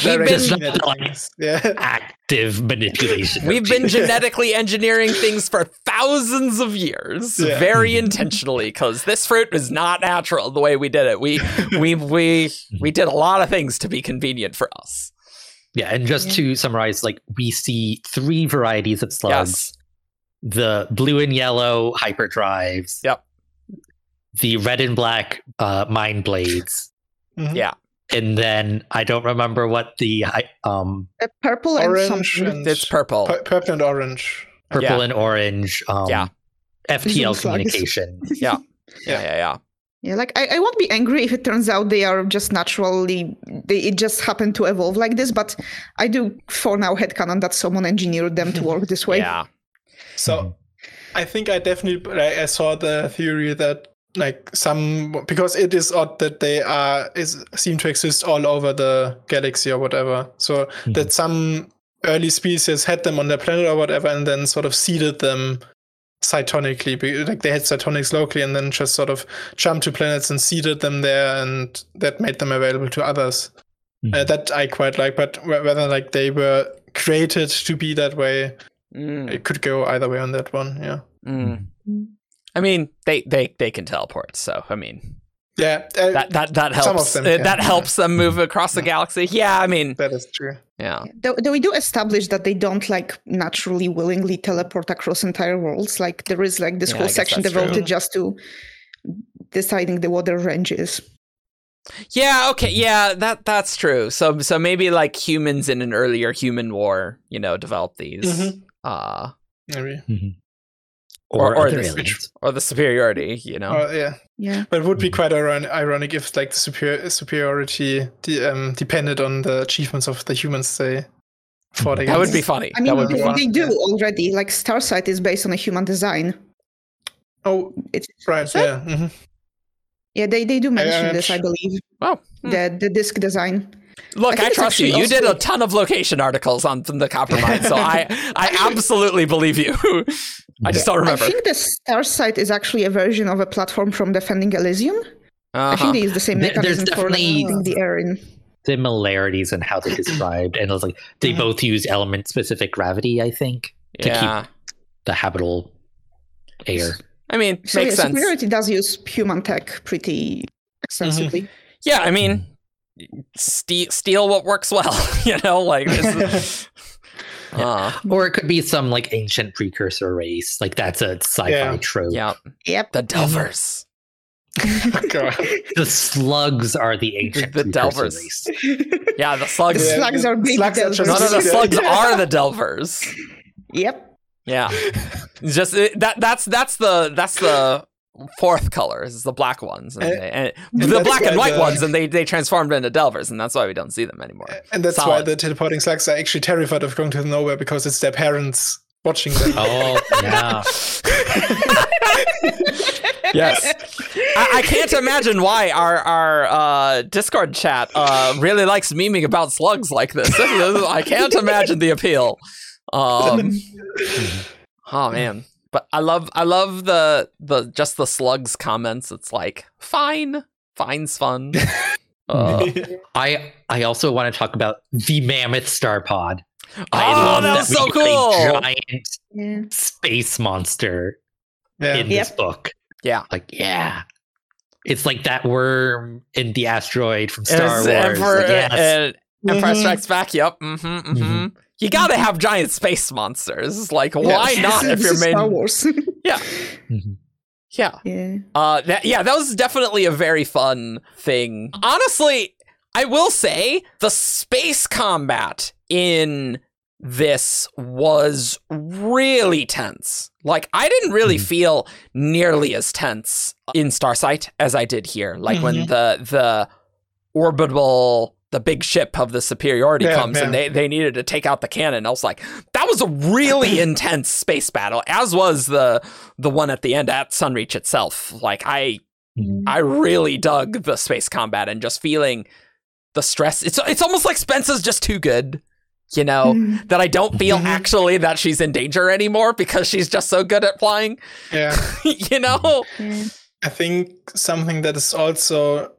direct been- genetic Like- Yeah. Active manipulation. We've been genetically engineering things for thousands of years, Yeah. very intentionally, because this fruit is not natural the way we did it. We we we we did a lot of things to be convenient for us. Yeah, and just Yeah. to summarize, like we see three varieties of slugs: Yes. the blue and yellow hyperdrives. Yep. The red and black uh, mind blades, Mhm. Yeah. and then I don't remember what the um Uh, purple and Orange something. and It's purple. pu- purple and orange. purple Yeah. and orange um Yeah. FTL Zoom slugs. communication. Yeah, yeah, yeah. Yeah, like I, I won't be angry if it turns out they are just naturally they it just happened to evolve like this, but I do for now headcanon that someone engineered them to work this way. Yeah. So. I think I definitely I, I saw the theory that like some because it is odd that they are is seem to exist all over the galaxy or whatever. So Mhm. that some early species had them on their planet or whatever, and then sort of seeded them cytonically. Like they had cytonics locally, and then just sort of jumped to planets and seeded them there, and that made them available to others. Uh, Mhm. that I quite like, but whether like they were created to be that way, Mm, it could go either way on that one. Yeah. mm. Mm. I mean, they they they can teleport, so I mean Yeah, uh, that that that Some of helps. them uh, can. that helps them move across the galaxy. Yeah, I mean, that is true. yeah. Though, though we do establish that they don't like naturally willingly teleport across entire worlds. Like there is like this Yeah, whole section that's true. devoted just to deciding the water range is. Yeah, okay, yeah, that that's true. So so maybe like humans in an earlier human war, you know, developed these Mhm. uh Maybe. Or, Or- or other this- aliens. or the superiority, you know. Oh, yeah. Yeah. But it would be quite iron- ironic if like the superior- superiority de- um, depended on the achievements of the humans they fought against. that would be funny. I mean, that would be they, fun. they do already. Like Starsight is based on a human design. Oh, It's right. that- Yeah. mhm. yeah, they, they do mention I'm this, I believe. Oh, hmm. The the disc design. Look, I I, trust you. actually You did a ton of location articles on the Coppermind, so I I absolutely believe you. I just don't remember. I think the Starsight is actually a version of a platform from Defending Elysium. I Uh-huh. think they use the same There- there's mechanism for like, definitely- the air in. Similarities in how they described, and it was like they Mhm. both use element specific gravity. I think to yeah. keep the habitable air. I mean, So makes yeah, sense. Superiority does use human tech pretty extensively. Yeah, I mean, steal steal what works well. You know, like this is, uh, Or it could be some like ancient precursor race. Like that's a sci-fi Yeah. trope. yeah, Yep. the Delvers. The slugs are the ancient The precursor Delvers. race. Yeah, the slugs. The slugs are big slugs are just- No, no, the slugs are the Delvers. Yep. Yeah, just it, that. That's that's the that's the fourth colors. Is the black ones and, And- they- and and the black and white the- ones, and they they transformed into Delvers, and that's why we don't see them anymore. and that's why Solid. the teleporting slugs are actually terrified of going to the nowhere because it's their parents watching them. Oh yeah. yes. I, I can't imagine why our our uh, Discord chat uh, really likes memeing about slugs like this. This I can't imagine the appeal. Um, oh man, but I love I love the the just the slugs comments. It's like fine, fine's fun. Uh, I I also want to talk about the mammoth star pod. Oh, I that was we so cool. Giant Yeah. space monster yeah. in this book. Yeah. Like yeah. It's like that worm in the asteroid from Star Wars. Emperor, Like, yes. uh, Empire Mhm. Strikes Back. Yep. Mm-hmm, mm-hmm. You gotta have giant space monsters. Like, why Yes. not? If you're is made, Star Wars. yeah, Mhm. yeah. yeah. Uh, that yeah, that was definitely a very fun thing. Honestly, I will say the space combat in this was really tense. Like I didn't really Mhm. feel nearly as tense in Starsight as I did here. Like when Mhm. the the orbital the big ship of the superiority Yeah, comes and they, they needed to take out the cannon. I was like, that was a really intense space battle, as was the the one at the end at Sunreach itself. Like I Mhm. I really dug the space combat and just feeling the stress. It's it's almost like Spensa's just too good. You know Mm. that I don't feel Mhm. actually that she's in danger anymore because she's just so good at flying. Yeah. you know? I think something that is also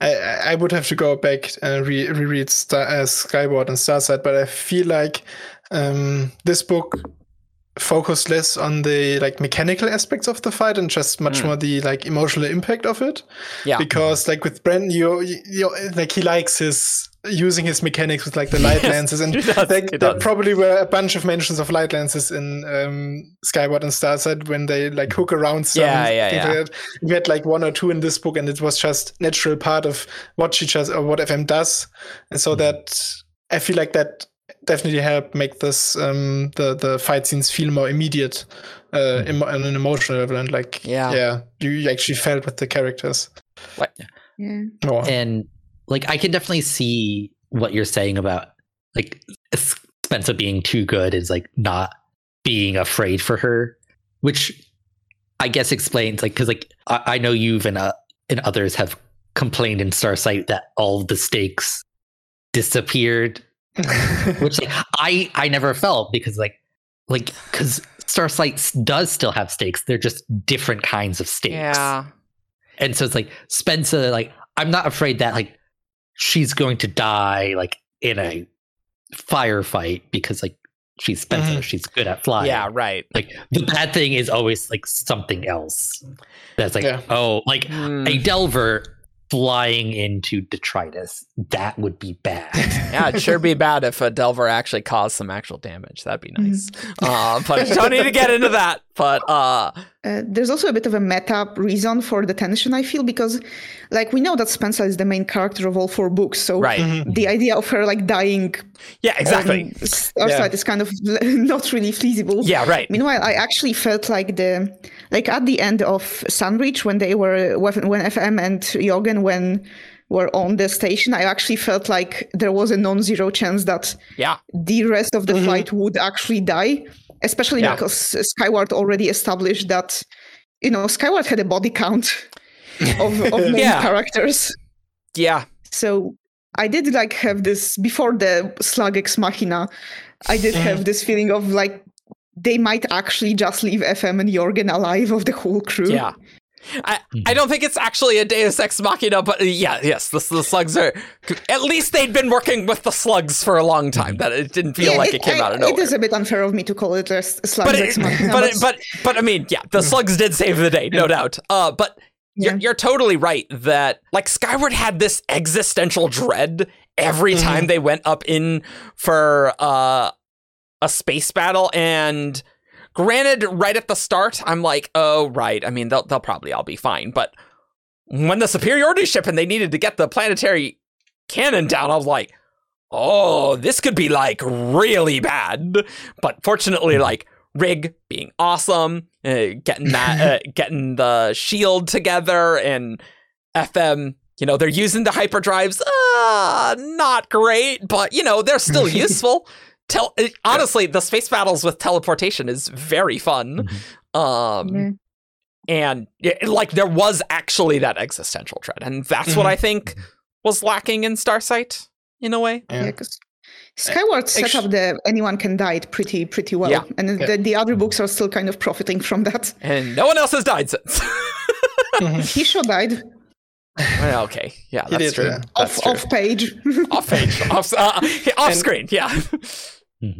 I, I would have to go back and re- reread Star, uh, Skyward and Starsight, but I feel like um, this book focused less on the like mechanical aspects of the fight and just much Mm. more the like emotional impact of it. Yeah. Because like with Brandon, you, you, you like he likes his using his mechanics with like the light Yes, lances and he does, there, there probably were a bunch of mentions of light lances in um, Skyward and Starsight when they like hook around stuff Yeah, and yeah, yeah. like that. We had like one or two in this book, and it was just natural part of what she just or what FM does, and Mm-hmm. so that I feel like that definitely helped make this um, the the fight scenes feel more immediate uh, emo- on an emotional level, and like Mm-hmm. Yeah. yeah, you actually felt with the characters Yeah. more. and like I can definitely see what you're saying about like Spensa being too good is like not being afraid for her, which I guess explains like because like I, I know you've and uh, and others have complained in Starsight that all the stakes disappeared, which like, I I never felt because like like because Starsight does still have stakes. They're just different kinds of stakes. Yeah. And so it's like Spensa, like, I'm not afraid that like she's going to die like in a firefight because like she's Spensa, Mhm. she's good at flying. Yeah, right. Like the bad thing is always like something else. That's like, Yeah. oh, like Hmm. a Delver flying into detritus. That would be bad. yeah, it'd sure be bad if a Delver actually caused some actual damage. That'd be nice. Uh, but don't need to get into that. But uh, Uh, there's also a bit of a meta reason for the tension, I feel, because like we know that Spensa is the main character of all four books. So right. Mhm. the idea of her like dying Yeah, exactly. on Starsight is kind of not really feasible. Yeah, right. Meanwhile, I actually felt like the like at the end of Sunreach when they were when FM and Jorgen when were on the station, I actually felt like there was a non-zero chance that Yeah. the rest of the Mhm. flight would actually die, especially Yeah. because Skyward already established that you know Skyward had a body count of, of main Yeah. characters. Yeah. So I did like have this before the Slug Ex Machina. I did Mhm. have this feeling of like they might actually just leave FM and Jorgen alive of the whole crew. Yeah. I, I don't think it's actually a Deus Ex Machina, but uh, yeah, yes, the, the slugs are. At least they'd been working with the slugs for a long time. That it didn't feel Yeah, like it, came I- out of nowhere. It is a bit unfair of me to call it a s- slugs but, it, Machina. but, it, but but I mean, yeah, the slugs did save the day, no doubt. Uh, but you're, you're totally right that like Skyward had this existential dread every Mhm. time they went up in for uh, a space battle, and granted, right at the start, I'm like, oh right. I mean, they'll they'll probably all be fine, but when the superiority ship and they needed to get the planetary cannon down, I was like, oh, this could be like really bad. But fortunately, like Rig being awesome, uh, getting that, uh, getting the shield together, and FM. You know, they're using the hyperdrives. Uh, not great, but you know, they're still useful. Tel- uh, honestly, the space battles with teleportation is very fun. Um, Yeah. and yeah, like there was actually that existential dread, and that's what Mhm. I think was lacking in Starsight in a way. Yeah, Yeah. 'cause Skyward set actu- up the anyone can die pretty pretty well, Yeah. and Yeah. the, the other books are still kind of profiting from that. And no one else has died since. He sure died Well, okay, yeah, that's did, true. yeah. That's off true. off page. off page, off, uh, off screen. Yeah,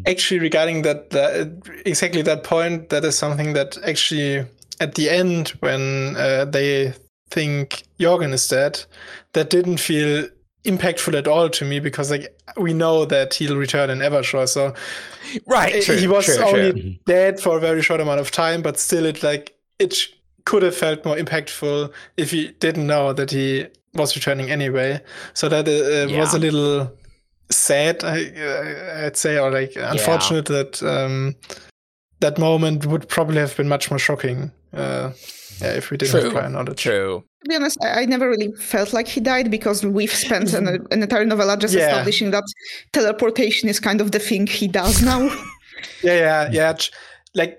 actually regarding that, that exactly that point that is something that actually at the end when uh, they think Jorgen is dead that didn't feel impactful at all to me because like we know that he'll return in Evershore so right. True, he was true, only true. dead for a very short amount of time but still it like it could have felt more impactful if he didn't know that he was returning anyway so that uh, uh, was a little sad I, uh, i'd say or like unfortunate that um that moment would probably have been much more shocking uh yeah, if we didn't True, have prior knowledge True. to be honest, I, I never really felt like he died because we've spent an, an entire novella just Yeah. establishing that teleportation is kind of the thing he does now. yeah yeah yeah ch- like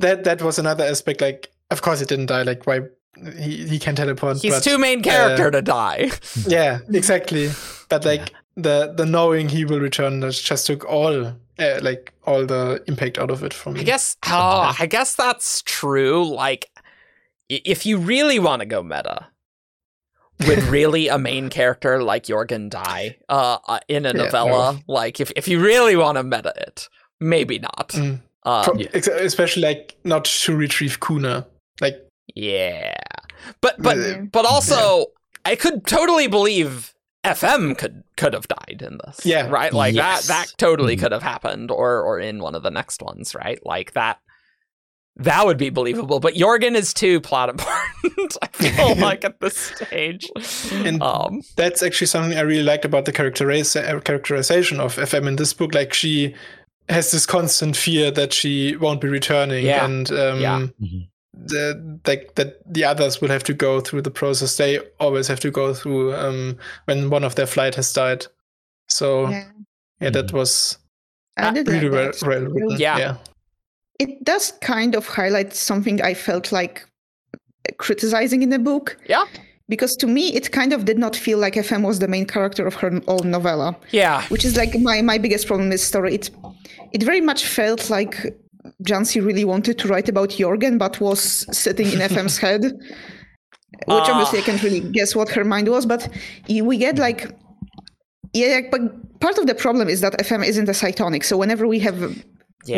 that that was another aspect like of course he didn't die like why he, he can teleport. He's but, too main character uh, to die. Yeah, exactly. But like the the knowing he will return that just took all uh, like all the impact out of it for me. I guess. Oh, I guess that's true. Like, if you really want to go meta, would really a main character like Jorgen die uh, uh, in a Yeah, novella? Like, if if you really want to meta it, maybe not. Mm. Um, Pro- especially like not to retrieve Cuna. Like Yeah. But but Yeah. but also I could totally believe FM could could have died in this. Yeah. Right? Like Yes. that that totally Mhm. could have happened or or in one of the next ones, right? Like that that would be believable, but Jorgen is too plot important. I feel like at this stage. And- um that's actually something I really liked about the characteriz- uh, characterization of FM in this book. Like she has this constant fear that she won't be returning, Yeah. and um, Yeah. The, like that the others will have to go through the process they always have to go through um, when one of their flight has died. So yeah, Yeah, that Mhm. was I did really like that. well written. Yeah. yeah. It does kind of highlight something I felt like criticizing in the book. Yeah. Because to me, it kind of did not feel like FM was the main character of her own novella. yeah. which is like my, my biggest problem with the story. It it very much felt like Janci really wanted to write about Jorgen, but was sitting in FM's head. Which Ah. obviously I can't really guess what her mind was, but we get like yeah, but part of the problem is that FM isn't a cytonic. So whenever we have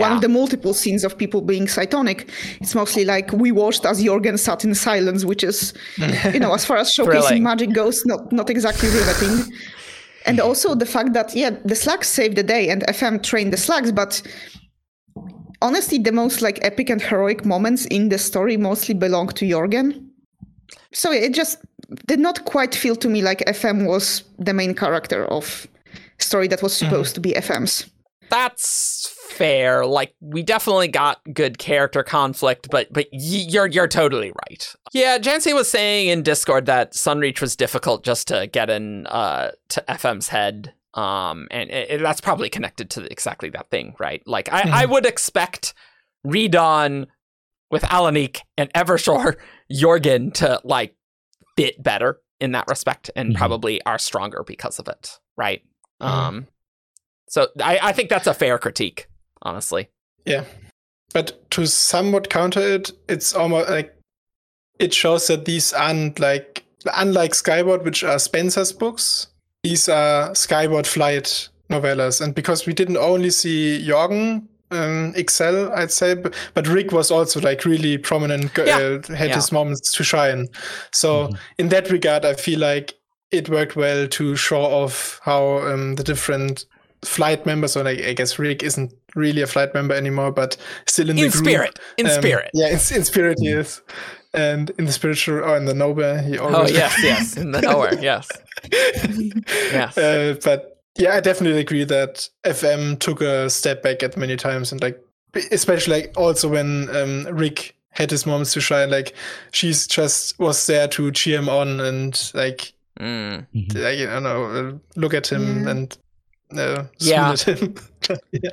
one of the multiple scenes of people being cytonic, it's mostly like we watched as Jorgen sat in silence, which is, you know, as far as showcasing magic goes, not not exactly riveting. And also the fact that yeah, the slugs saved the day and FM trained the slugs, but honestly, the most like epic and heroic moments in the story mostly belong to Jorgen. So it just did not quite feel to me like FM was the main character of story that was supposed to be FM's. that's fair. Like we definitely got good character conflict, but but y- you're you're totally right. Yeah, Janci was saying in Discord that Sunreach was difficult just to get in uh to FM's head. Um, and it, that's probably connected to exactly that thing, right? Like I, I would expect ReDawn with Alanik and Evershore Jorgen to like fit better in that respect and Mhm. probably are stronger because of it, right? Mhm. Um so I, I think that's a fair critique, honestly. Yeah. But to somewhat counter it, it's almost like it shows that these aren't like unlike Skyward, which are Spensa's books, these are Skyward Flight novellas. And because we didn't only see Jorgen um, excel, I'd say, but, but Rig was also like really prominent, go- Yeah. uh, had Yeah. his moments to shine. So Mhm. in that regard, I feel like it worked well to show off how um, the different flight members, or like, I guess Rig isn't really a flight member anymore, but still in the In group. spirit. In um, spirit. Yeah, in, in spirit he is. And in the spiritual or in the noble, he Oh always. yes, yes. In the nowhere, yes. Yes. Uh, but yeah, I definitely agree that FM took a step back at many times, and like, especially like also when um, Rig had his moments to shine, like she's just was there to cheer him on and like, Mm. Mhm. like, I don't know, uh, look at him Yeah. and uh, Yeah. at him. yeah.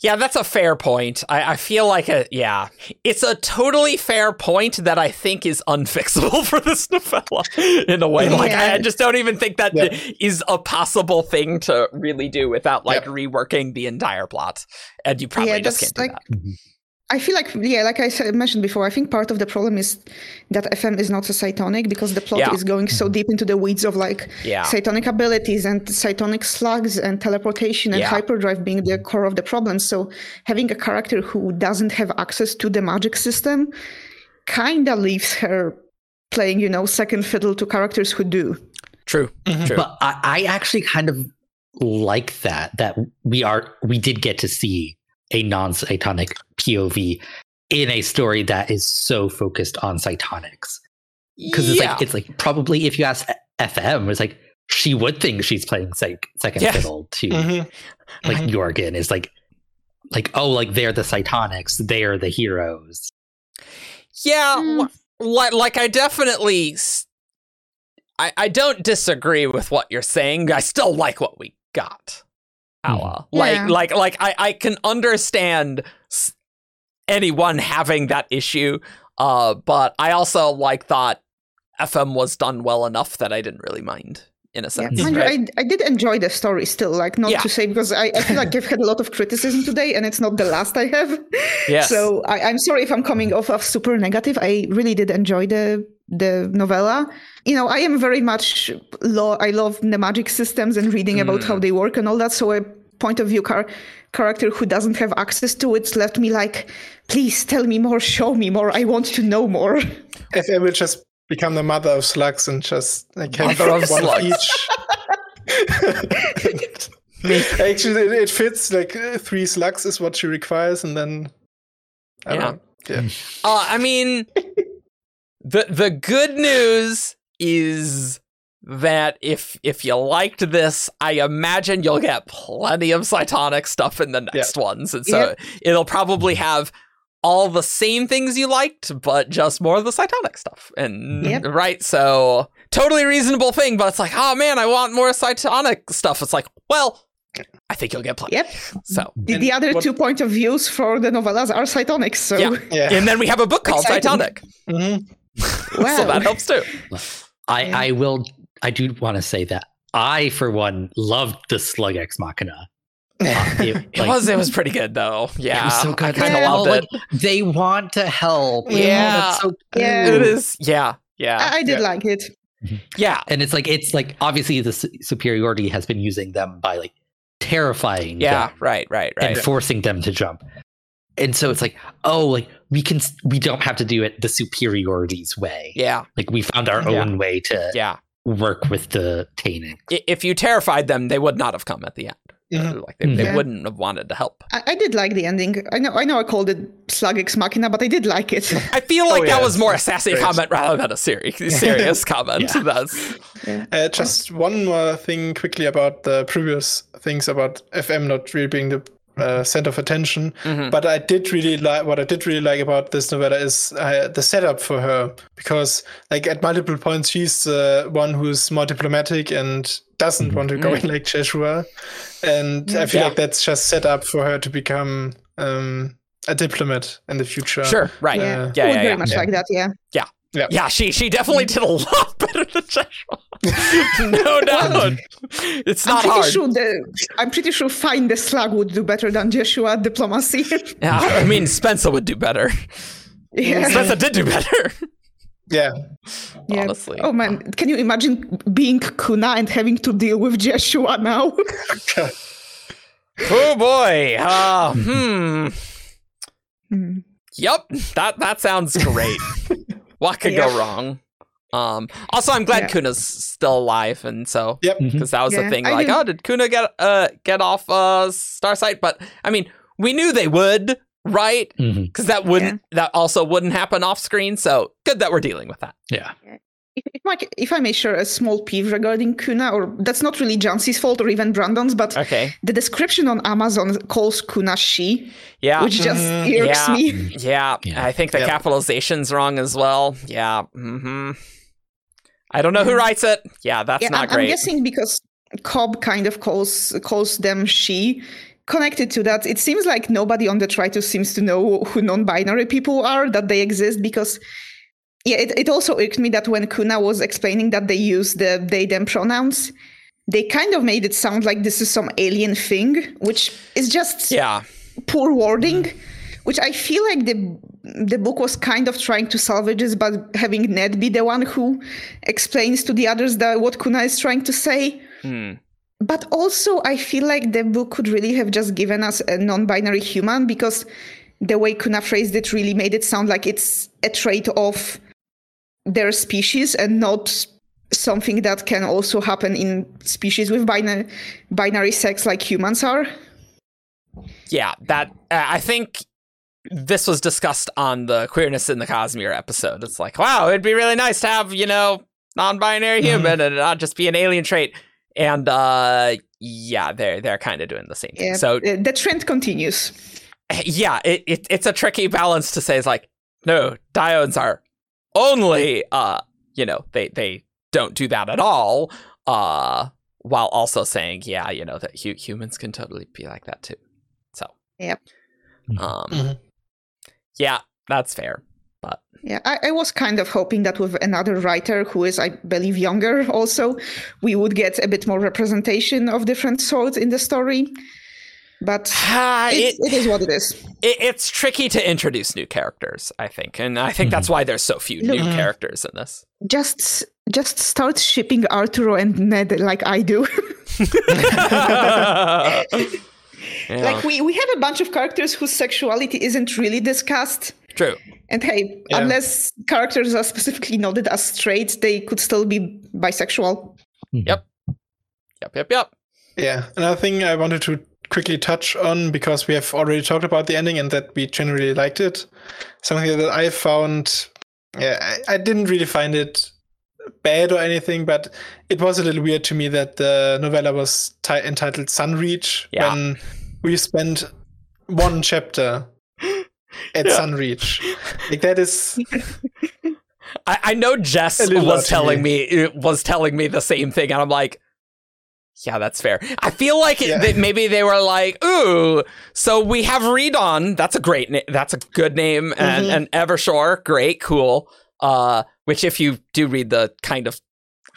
Yeah, that's a fair point. I, I feel like a yeah. It's a totally fair point that I think is unfixable for this novella in a way. Like I, I just don't even think that Yeah. is a possible thing to really do without like Yep. reworking the entire plot. And you probably Yeah, just that's can't do like- that. I feel like, yeah, like I said, mentioned before, I think part of the problem is that FM is not a cytonic because the plot Yeah. is going so deep into the weeds of like Yeah. cytonic abilities and cytonic slugs and teleportation and Yeah. hyperdrive being the core of the problem. So having a character who doesn't have access to the magic system kind of leaves her playing, you know, second fiddle to characters who do. True. Mhm. True. But I, I actually kind of like that that we are we did get to see a non-cytonic POV in a story that is so focused on cytonics. Because it's yeah. like it's like probably if you ask FM, it's like she would think she's playing sec- second Yeah. fiddle to Mhm. like Mhm. Jorgen is like like oh like they're the cytonics, they're the heroes. Yeah, Mm. like like I definitely I I don't disagree with what you're saying. I still like what we got. Ala. Like Yeah. like like I I can understand anyone having that issue Uh, but I also like thought FM was done well enough that I didn't really mind in a sense. mind you, right? I, I did enjoy the story still, like not Yeah. to say because I, I feel like I've had a lot of criticism today and it's not the last I have. Yes. So I, I'm sorry if I'm coming off of super negative. I really did enjoy the the novella. You know, I am very much lo- I love the magic systems and reading about Mm. how they work and all that. So a point of view car- character who doesn't have access to it's left me like, please tell me more, show me more. I want to know more. If I will just become the mother of slugs and just Mother of one slugs. each. Actually, it, it fits. Like three slugs is what she requires, and then I Yeah. don't know. Yeah. Uh, I mean, the the good news is that if if you liked this, I imagine you'll get plenty of Cytonic stuff in the next ones, and so it'll probably have all the same things you liked, but just more of the Cytonic stuff. And Yep. right, so totally reasonable thing, but it's like, oh man, I want more Cytonic stuff. It's like, well, I think you'll get plenty. Yep. So, The, the other what- two point of views for the novellas are cytonics. So Yeah. Yeah. and then we have a book called Exciting. Cytonic, Mhm. wow. so that helps too. I, Yeah. I will. I do want to say that I, for one, loved the Slug Ex Machina. Uh, it, It was it was pretty good though. Yeah, It was so good. I kind of Yeah. loved Oh, it. like, they want to help. Oh, Yeah. that's so Yeah. it good. is. Yeah, yeah, I, I did Yeah. like it. Mm-hmm. yeah. And it's like it's like obviously the su- superiority has been using them by like terrifying Yeah, them right, right, and forcing them to jump. And so it's like, oh, like we can we don't have to do it the superiority's way. Yeah, Like we found our Yeah. own way to yeah. work with the Taynix. I- If you terrified them, they would not have come at the end. Mhm. Like they, they wouldn't have wanted to help. I, I did like the ending. I know I know I called it Slug Ex Machina, but I did like it. I feel like Oh, that was more a sassy great. comment rather than a serious serious comment. Yeah. That's Uh, just one more thing quickly about the previous things about FM not really being the uh, center of attention. Mhm. But I did really like what I did really like about this novella is uh, the setup for her because, like, at multiple points, she's the one who's more diplomatic and doesn't want to go in like Jeshua, and I feel Yeah. like that's just set up for her to become um, a diplomat in the future. sure, right. yeah, Yeah, Uh, I yeah, yeah. very yeah. much Yeah. like that. Yeah. Yeah, she she definitely did a lot better than Jeshua. no doubt. It's not I'm pretty hard. sure the I'm pretty sure Find the Slug would do better than Jeshua at diplomacy. Yeah, I mean Spensa would do better. yeah. Spensa did do better. Yeah. yeah. honestly. Oh man, can you imagine being Cuna and having to deal with Jeshua now? Oh boy. Uh, hmm. Hmm. Yep. That that sounds great. What could Yeah. go wrong? Um. Also, I'm glad Yeah. Cuna's still alive, and so Yep. because that was the thing. I Like, do- oh, did Cuna get uh get off uh Starsight? But I mean, we knew they would, right? Mhm. Because that wouldn't that also wouldn't happen off screen. So good that we're dealing with that. Yeah. If, if, I, if I may share a small peeve regarding Cuna, or that's not really Janci's fault or even Brandon's, but Okay. the description on Amazon calls Cuna she, Yeah. which just Mhm. irks Yeah. me. Yeah, Yeah. I think the Yep. capitalization's wrong as well. Yeah. hmm I don't know who writes it. Yeah, that's yeah, not I'm, great. I'm guessing because Cobb kind of calls calls them she. Connected to that, it seems like nobody on Detritus seems to know who non-binary people are, that they exist, because yeah, it, it also irked me that when Cuna was explaining that they use the they them pronouns, they kind of made it sound like this is some alien thing, which is just yeah. poor wording, which I feel like the the book was kind of trying to salvage this, but having Ned be the one who explains to the others that what Cuna is trying to say. Hmm. But also, I feel like the book could really have just given us a non-binary human because the way Cuna phrased it really made it sound like it's a trait of their species and not something that can also happen in species with binary binary sex like humans are. Yeah, that uh, I think this was discussed on the queerness in the Cosmere episode. It's like, wow, it'd be really nice to have you know non-binary Mhm. human and not just be an alien trait. And uh, yeah, they're they're kind of doing the same thing. Yeah, So uh, the trend continues. yeah, it, it it's a tricky balance to say. It's like, no, diones are only uh, you know, they they don't do that at all. Uh, while also saying, yeah, you know, that hu- humans can totally be like that too. So Yep. um, Mhm. yeah, that's fair. But Yeah, I, I was kind of hoping that with another writer who is, I believe, younger also, we would get a bit more representation of different swords in the story. But Ah, it, it- it is what it is. it, it's tricky to introduce new characters, I think, and I think that's why there's so few new Mhm. characters in this. Just just start shipping Arturo and Ned like I do. Yeah, like we, we have a bunch of characters whose sexuality isn't really discussed. true. And hey, Yeah. unless characters are specifically noted as straight, they could still be bisexual. Yep. Yep, yep, yep. Yeah, another thing I wanted to quickly touch on because we have already talked about the ending and that we generally liked it. Something that I found, yeah, I, I didn't really find it bad or anything, but it was a little weird to me that the novella was ti- entitled Sunreach Yeah. when we spent one chapter at Yeah. Sunreach. Like that is I, I know Jess was telling me was telling me the same thing, and I'm like, yeah, that's fair. I feel like it, Yeah. that maybe they were like, ooh, so we have ReDawn. That's a great, that's a good name, and Mhm. and Evershore, great, cool. Uh, which if you do read the kind of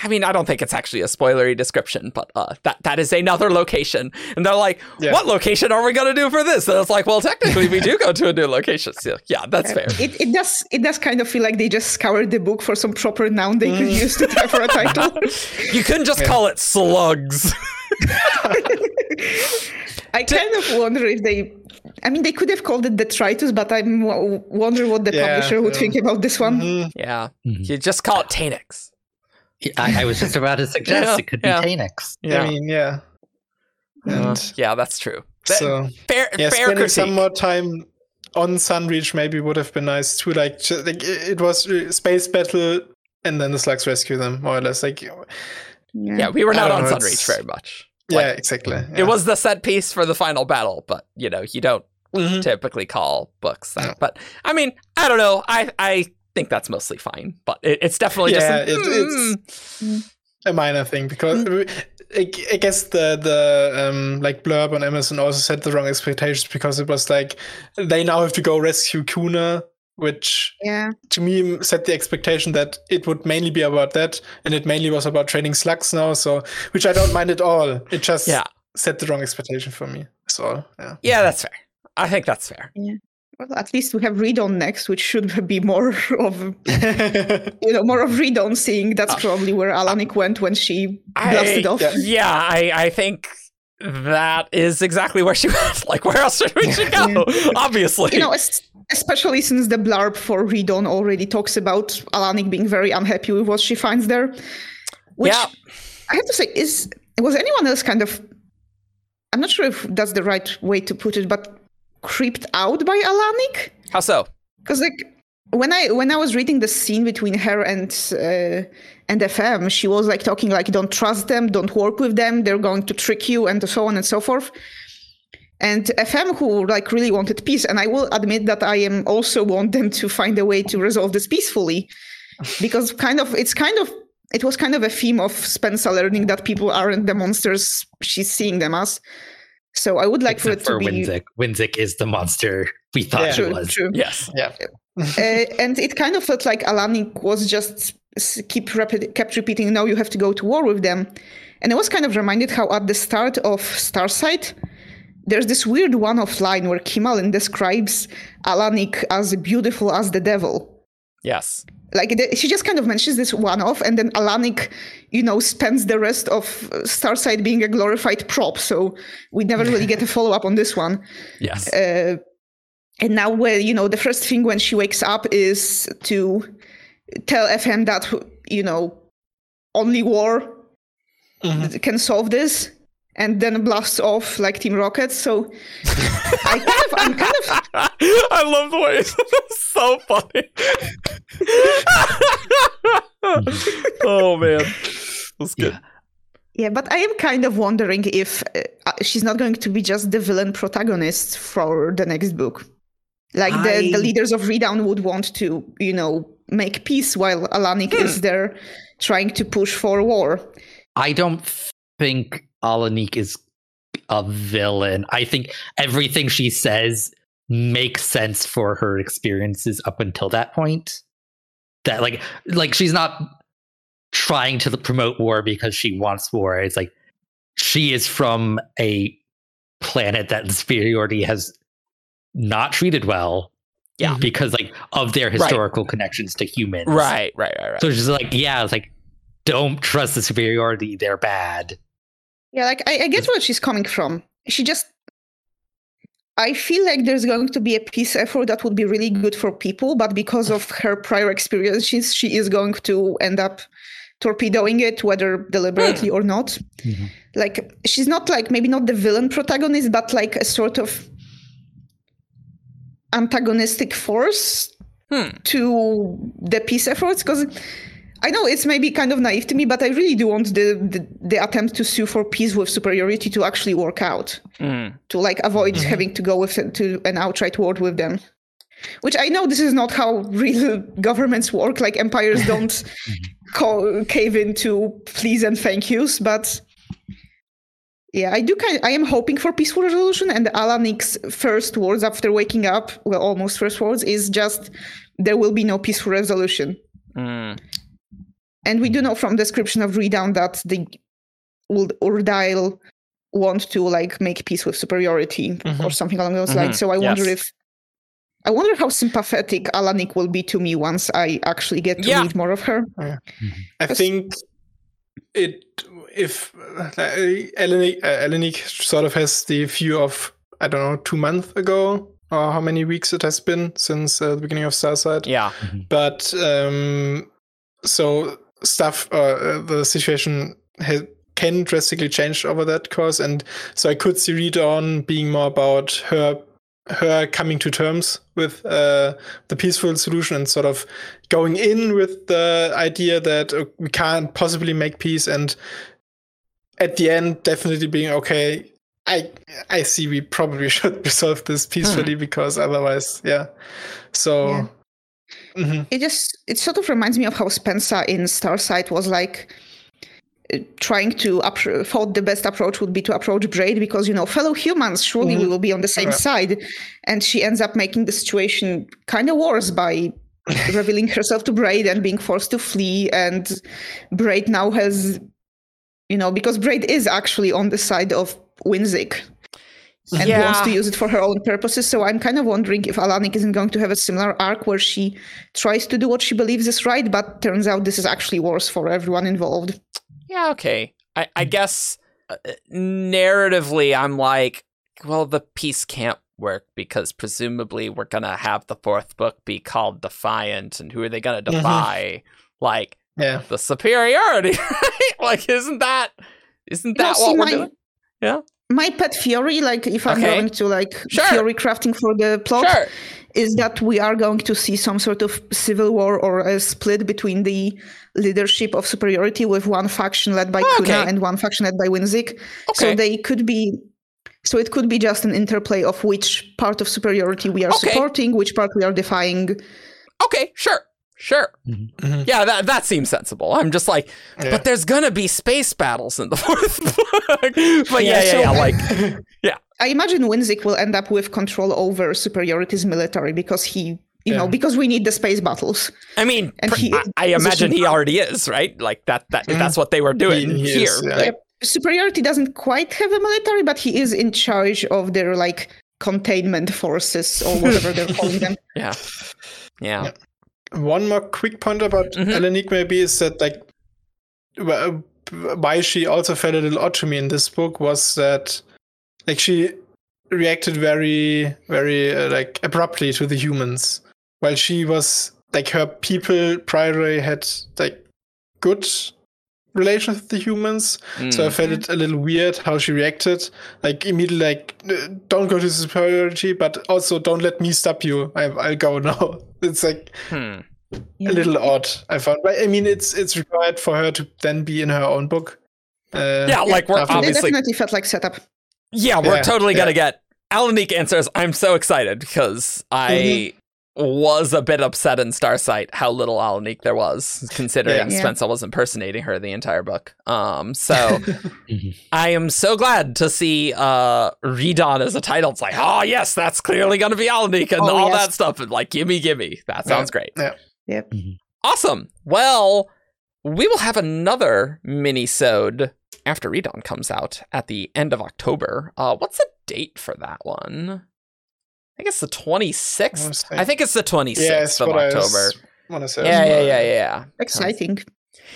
I mean, I don't think it's actually a spoilery description, but uh, that that is another location. And they're like, Yeah. "What location are we going to do for this?" And it's like, "Well, technically, we do go to a new location." So, yeah, that's fair. It, it does it does kind of feel like they just scoured the book for some proper noun they could use to for a title. You couldn't just call it slugs. I kind of wonder if they. I mean, they could have called it detritus, but I w- wonder what the Yeah, publisher would yeah. think about this one. Mhm. yeah, Mhm. you just call it Taynix. I, I was just about to suggest Yeah, it could be yeah. Taynix. Yeah, I mean, yeah. Uh, yeah, that's true. That- so fair, yeah, fair spending critique. some more time on Sunreach maybe would have been nice too. Like, ju- like it it was uh, space battle, and then the slugs rescue them more or less. Like, yeah, yeah, we were not on know, Sunreach it's- very much. Like, exactly. It was the set piece for the final battle, but you know, you don't Mhm. typically call books that. No. But I mean, I don't know. I I think that's mostly fine, but it, it's definitely Yeah, just. it- mm, it's a minor thing because I, I guess the the um like blurb on Amazon also set the wrong expectations because it was like they now have to go rescue Cuna, which Yeah. to me set the expectation that it would mainly be about that, and it mainly was about training slugs now. So, which I don't mind at all. It just yeah, set the wrong expectation for me. That's all. Yeah. yeah, that's fair. I think that's fair. Well, at least we have ReDawn next, which should be more of you know more of ReDawn. Seeing that's ah. probably where Alanik went when she blasted I, off. yeah. Yeah, I I think that is exactly where she went. Like, where else should we should go? Obviously, You know, especially since the blurb for ReDawn already talks about Alanik being very unhappy with what she finds there. Which Yeah. I have to say is was anyone else kind of I'm not sure if that's the right way to put it, but creeped out by Alanik? how so? Because like when I when I was reading the scene between her and uh, and FM, she was like talking like don't trust them, don't work with them, they're going to trick you, and so on and so forth. And FM who like really wanted peace, and I will admit that I am also want them to find a way to resolve this peacefully, because kind of it's kind of it was kind of a theme of Spensa learning that people aren't the monsters she's seeing them as. So I would like Except for for it to be Winzik. Winzik is the monster we thought Yeah. she true, was. true. Yes. yeah. uh, and it kind of felt like Alanik was just keep repeat, kept repeating, "No, you have to go to war with them." And I was kind of reminded how at the start of Starsight, there's this weird one-off line where Kimmalyn describes Alanik as beautiful as the devil. Yes. Like the, she just kind of mentions this one-off, and then Alanik, you know, spends the rest of Starsight being a glorified prop. So we never really get a follow-up on this one. Yes. Uh, and now where you know the first thing when she wakes up is to tell fm that you know only war Mhm. can solve this and then blasts off like team rocket so i kind of i'm kind of I love the way it's so funny. oh man, that's good. Yeah. yeah but i am kind of wondering if uh, she's not going to be just the villain protagonist for the next book like the, I- the leaders of ReDawn would want to you know make peace while alanik is there trying to push for war I don't think Alanik is a villain. I think everything she says makes sense for her experiences up until that point. that like like she's not trying to promote war because she wants war. It's like she is from a planet that superiority has not treated well. Yeah. Because like of their historical connections to humans. Right, right, right, right. So she's like, yeah, it's like don't trust the superiority, they're bad. Yeah, like I, I get where she's coming from. She just I feel like there's going to be a peace effort that would be really good for people, but because of her prior experiences, she is going to end up torpedoing it, whether deliberately or not. Mm-hmm. Like she's not like maybe not the villain protagonist, but like a sort of antagonistic force Hmm. to the peace efforts. Because I know it's maybe kind of naive to me, but I really do want the, the the attempt to sue for peace with superiority to actually work out Mm. to like avoid having to go with to an outright war with them which i know this is not how real governments work like empires don't co- cave into please and thank yous but yeah i do kind i am hoping for peaceful resolution and alanik's first words after waking up well almost first words is just there will be no peaceful resolution Mm. And we do know from description of ReDawn that the Ur- UrDail want to like make peace with superiority Mhm. or something along those Mhm. lines. So I wonder if I wonder how sympathetic Alanik will be to me once I actually get to Yeah. read more of her. I think it if uh, Alanik, uh, Alanik sort of has the view of I don't know two months ago or how many weeks it has been since uh, the beginning of Starsight. Yeah. But um, so stuff uh, the situation has can drastically change over that course, and so I could see ReDawn being more about her her coming to terms with uh, the peaceful solution and sort of going in with the idea that uh, we can't possibly make peace. And at the end definitely being okay i i see we probably should resolve this peacefully because otherwise yeah. So Yeah. Mhm. It just it sort of reminds me of how Spensa in Starsight was like uh, trying to appro- thought the best approach would be to approach Brade because you know fellow humans surely we Mhm. will be on the same side and she ends up making the situation kind of worse by revealing herself to Brade and being forced to flee and Brade now has you know because Brade is actually on the side of Winzik and wants to use it for her own purposes. So I'm kind of wondering if Alanik isn't going to have a similar arc where she tries to do what she believes is right, but turns out this is actually worse for everyone involved. Yeah, okay. I, I guess uh, narratively, I'm like, well, the peace can't work because presumably we're gonna have the fourth book be called Defiant, and who are they gonna Mhm. defy? Like yeah the superiority, right? Like, isn't that isn't that see, what we're my- doing? My pet theory, like if I'm Okay. going to like Sure. theory crafting for the plot, Sure. is that we are going to see some sort of civil war or a split between the leadership of superiority with one faction led by oh, Okay. Cuna and one faction led by Winzik. So they could be so it could be just an interplay of which part of superiority we are Okay. supporting, which part we are defying. Okay, sure. Sure. Mhm. Yeah, that that seems sensible. I'm just like, Yeah. but there's gonna be space battles in the fourth book. but yeah, yeah, so- yeah, like yeah. I imagine Winzik will end up with control over superiority's military because he you know, because we need the space battles. I mean, And pr- he- I, I imagine he already is, right? Like that. That Mhm. that's what they were doing He- he here. is, yeah. Like, Superiority doesn't quite have a military, but he is in charge of their like containment forces or whatever they're calling them. yeah, yeah. One more quick point about Mhm. Alanik maybe is that like why she also felt a little odd to me in this book was that like she reacted very very uh, like abruptly to the humans while she was like her people priorly had like good relations with the humans so I Mm. felt it a little weird how she reacted. Like immediately, like "Uh, don't go to superiority, but also don't let me stop you. I, I'll go now. It's like Hmm. Yeah. a little odd. I found, but I mean, it's it's required for her to then be in her own book. Uh, Yeah, like we're after- They definitely felt like setup. Yeah, we're Yeah, totally yeah. gonna get Alanik answers. I'm so excited because I Mm-hmm. Was a bit upset in Starsight how little Alanik there was, considering Yeah. Yeah. Spensa was impersonating her the entire book. Um, so. I am so glad to see uh ReDawn as a title. It's like, oh yes, that's clearly gonna be Alanik and Oh, all yes. that stuff. And like, gimme, gimme. That sounds great. Yeah. Yep. Awesome. Well, we will have another mini-sode after ReDawn comes out at the end of October. Uh, what's the date for that one? I think it's the 26th. wanna I think it's the 26th Yeah, of what I October. want to say. Yeah, yeah, yeah, yeah, yeah. Exciting.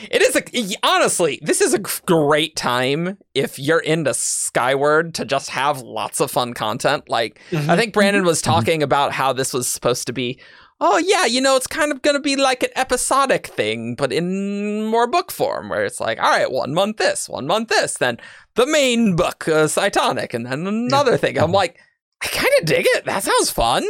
It is a honestly, this is a great time if you're into Skyward to just have lots of fun content. Like Mhm. I think Brandon was Mhm. talking about how this was supposed to be. Oh yeah, you know, it's kind of going to be like an episodic thing, but in more book form, where it's like, all right, one month this, one month this, then the main book, uh, Cytonic, and then another thing. I'm like, I kind of dig it. That sounds fun.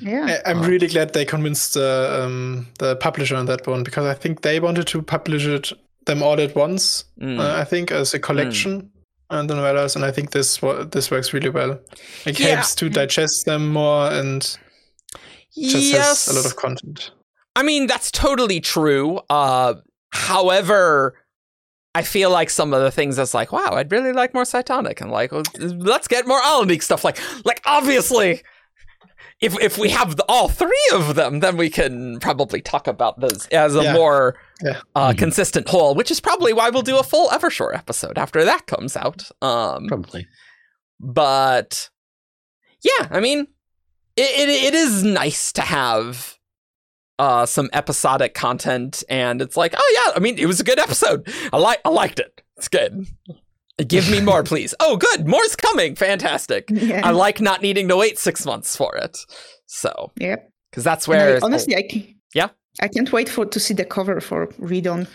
Yeah. I, I'm really glad they convinced the um, the publisher on that one because I think they wanted to publish it them all at once. Mm. Uh, I think as a collection and the novellas, and I think this wa- this works really well. It Yeah. helps to digest them more and just yes, has a lot of content. I mean, that's totally true. Uh, however, I feel like some of the things that's like, wow, I'd really like more Cytonic, and like, well, let's get more Alanik stuff. Like, like obviously, if if we have the, all three of them, then we can probably talk about those as a Yeah. more Yeah. uh, Mhm. consistent whole. Which is probably why we'll do a full Evershore episode after that comes out. Um, Probably. but yeah, I mean, it, it it is nice to have uh some episodic content, and it's like, oh yeah, I mean, it was a good episode. I like I liked it. It's good. Give me more, please. Oh, good, more's coming. Fantastic. yeah. I like not needing to wait six months for it. So, Yep. because that's And I- where honestly, I can, Yeah? I can't wait for to see the cover for ReDawn.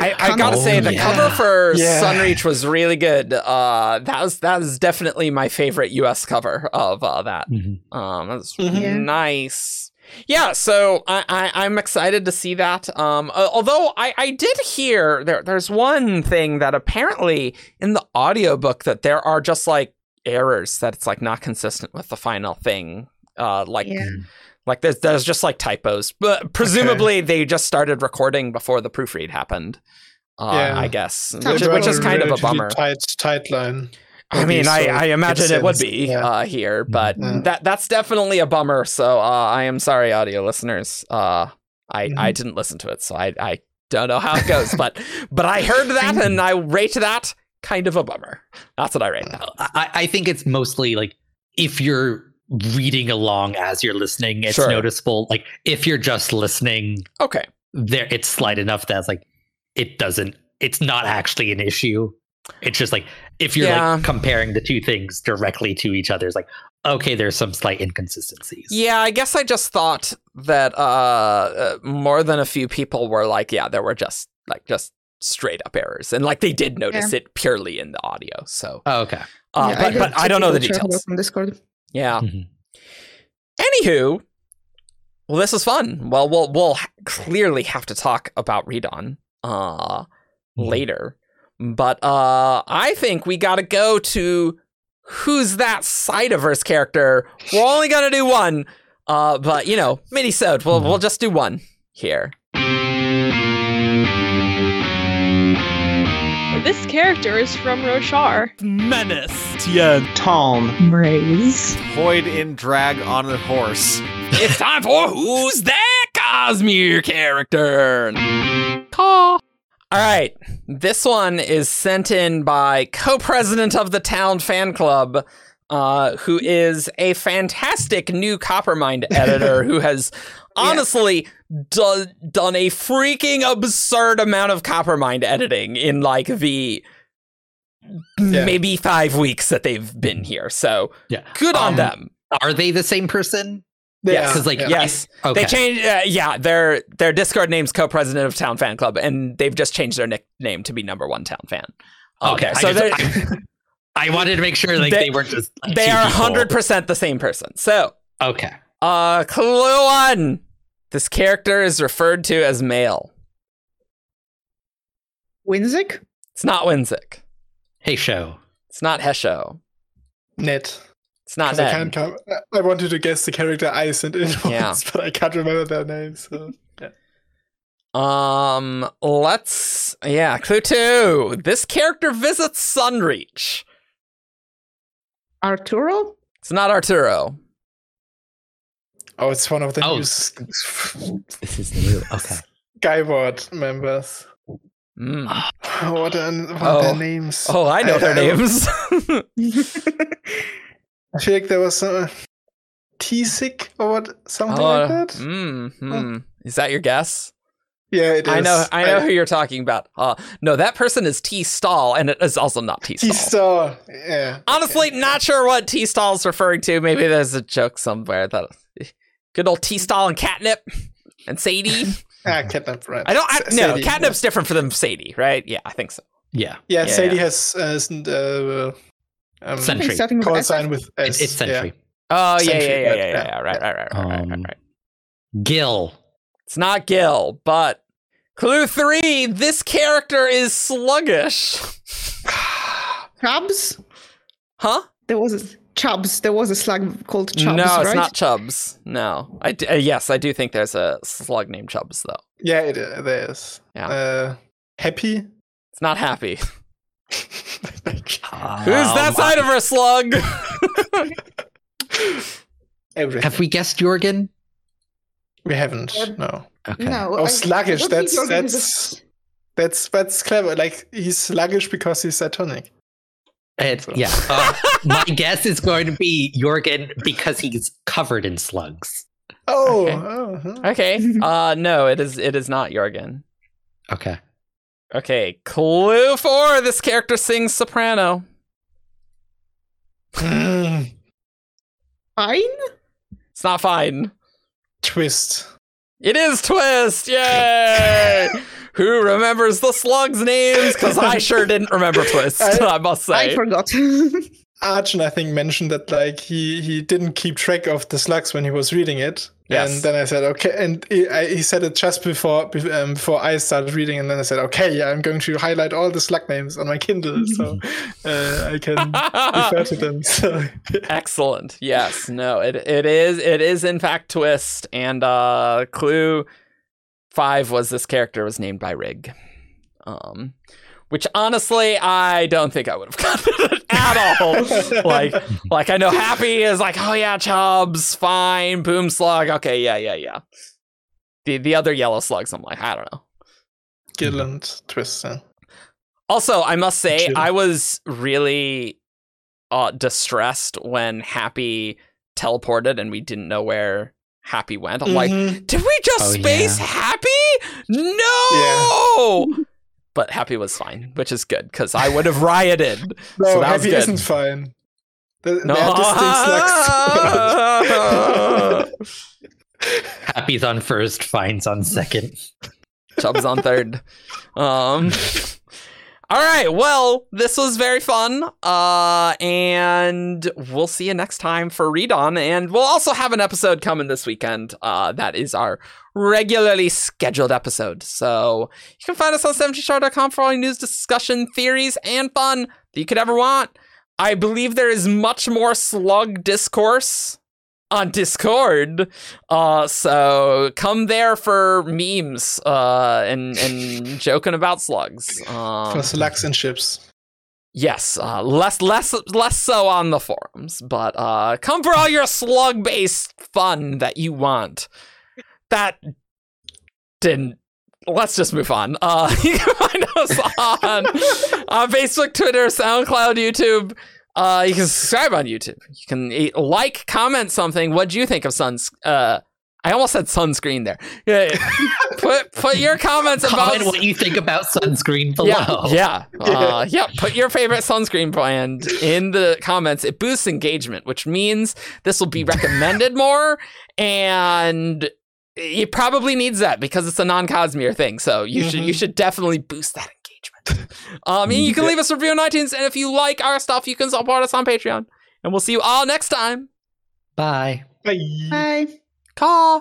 I, I gotta Oh, say the yeah. cover for Yeah. Sunreach was really good. Uh, that was that was definitely my favorite U.S. cover of uh, that. Mhm. Um, that's Mhm. Yeah. nice. Yeah, so I, I I'm excited to see that. Um, uh, although I I did hear there there's one thing that apparently in the audiobook that there are just like errors that it's like not consistent with the final thing. Uh, like Yeah. like there's there's just like typos, but presumably they just started recording before the proofread happened. Uh, Yeah. I guess, which, which is kind of a bummer. Tight, tight line. I mean, I, I imagine it would be Yeah. uh, here, but Yeah. that that's definitely a bummer. So uh, I am sorry, audio listeners. Uh, I Mm-hmm. I didn't listen to it, so I I don't know how it goes, but but I heard that and I rate that kind of a bummer. That's what I rate that. I, I think it's mostly like if you're reading along as you're listening, it's Sure. noticeable. Like if you're just listening, Okay, there it's slight enough that it's like it doesn't. It's not actually an issue. It's just like if you're Yeah. like comparing the two things directly to each other, it's like okay, there's some slight inconsistencies. yeah, I guess I just thought that uh, uh more than a few people were like, yeah, there were just like just straight up errors, and like they did notice it purely in the audio. So, Oh, okay. uh, Yeah, but did but I don't know the people share details. on Discord. Yeah. Mhm. Anywho, well, this is fun. Well, we'll we'll clearly have to talk about ReDawn uh Mhm. later, but uh I think we got to go to who's that Cytoverse character. We're only gonna do one, uh, but you know, mini sode. We'll we'll just do one here. This character is from Roshar. Menace, Tien, Tom. Raise. Void in drag on a horse. it's time for who's that Cosmere character. Caw. All right, this one is sent in by co-president of the town fan club, uh, who is a fantastic new Coppermind editor who has honestly do- done a freaking absurd amount of Coppermind editing in like the Yeah. maybe five weeks that they've been here. So Yeah. good on Um, them. Are they the same person? Yes, Because like yeah. Yes. okay. They changed, uh, yeah. Their their Discord name's co-president of Town Fan Club, and they've just changed their nickname to be Number One Town Fan. Okay, I so they're, I wanted to make sure like They- they, weren't just like, they are people. hundred percent the same person. So, Okay. uh, clue one: this character is referred to as male. Winzik? It's not Winzik. Hesho. It's not Hesho. Ned. It's not 'Cause I can't come. I wanted to guess the character I sent in once, Yeah. but I can't remember their names. So. Um, let's yeah. Clue two: this character visits Sunreach. Arturo? It's not Arturo. Oh, it's one of the Oh. news. This is new. Okay. Skyward members. Mm. What are, what are Oh. their names? Oh, I know their I- I- names. I feel like there was some T-Sick or what, something Oh, like that. mm, hmm. Is that your guess? Yeah, it is. I know. I know who you're talking about. Uh, no, that person is T Stall, and it is also not T Stall. T-Star. Yeah. Honestly, not sure what T Stall is referring to. Maybe there's a joke somewhere that good old T Stall and Catnip and Sadie. Ah, Catnip, right. I don't. I, no, Sadie, Catnip's different from Sadie, right? Yeah, I think so. Yeah. Yeah, Yeah, Sadie yeah. has uh, isn't, uh, um, Sentry. Starting with call S. with S. It's, it's Sentry. Oh yeah, yeah, yeah, yeah, right, yeah, yeah. yeah. Right, right, right, right, right, right, Um, right. Gil. It's not Gil, but clue three. This character is sluggish. Chubbs? Huh? There was a Chubbs. There was a slug called Chubbs, no, it's right? not Chubbs. No, I d- uh, yes, I do think there's a slug named Chubbs though. Yeah, it is. There is. Yeah. Uh, happy. It's not happy. Like, Who's that side of her slug? Everything. Have we guessed Jorgen? we haven't. No. Okay. No. Oh, I- sluggish. I don't think That's Jorgen is a- that's that's that's clever. Like he's sluggish because he's cytonic. It- yeah. Uh, my guess is going to be Jorgen because he's covered in slugs. Oh. Okay. oh, huh. okay. Uh no, it is it is not Jorgen. Okay. Okay, clue four. This character sings soprano. Fine? It's not fine. twist. It is Twist! Yay! Who remembers the slugs' names? Because I sure didn't remember Twist, I, I- must say. I forgot. Arjun, I think, mentioned that like he he didn't keep track of the slugs when he was reading it. Yes. And then I said, okay, and he, I, he said it just before um, before I started reading, and then I said, okay, yeah, I'm going to highlight all the slug names on my Kindle, so uh, I can refer to them. So Excellent. Yes. No. It it is it is in fact Twist, and uh, clue five was this character was named by Rig. Um, which honestly I don't think I would have gotten at all. like like I know Happy is like oh yeah Chubbs fine Boom Slug okay yeah yeah yeah. The the other yellow slugs I'm like I don't know. Gill and twist. yeah. Also, I must say, Chill. I was really uh, distressed when Happy teleported and we didn't know where Happy went. I'm like, Mhm. did we just Oh, space yeah. Happy? No! But Happy was fine, which is good because I would have rioted. no, so that was happy good. isn't fine. The, No. There are distinct slugs. Happy's on first, Fine's on second. Chubb's on third. Um. All right. Well, this was very fun. Uh, and we'll see you next time for ReDawn. And we'll also have an episode coming this weekend. Uh, that is our regularly scheduled episode. So you can find us on 17thshard.com for all your news, discussion, theories, and fun that you could ever want. I believe there is much more slug discourse on Discord. Uh, so come there for memes uh, and and joking about slugs. Um, For slugs and ships. yes, uh, less less less so on the forums, but uh, come for all your slug based fun that you want. That didn't. Let's just move on. Uh, you can find us on on Facebook, Twitter, SoundCloud, YouTube. Uh, you can subscribe on YouTube. You can like, comment something. What do you think of Suns? Uh, I almost said sunscreen there. Yeah, put put your comments about Comment what you think about sunscreen below. yeah, yeah, uh, yeah. Put your favorite sunscreen brand in the comments. It boosts engagement, which means this will be recommended more, and it probably needs that because it's a non-Cosmere thing. So you should you Mhm. should definitely boost that engagement. Um, and you can leave us a review on iTunes, and if you like our stuff, you can support us on Patreon. And we'll see you all next time. Bye. Bye. Bye. Caw.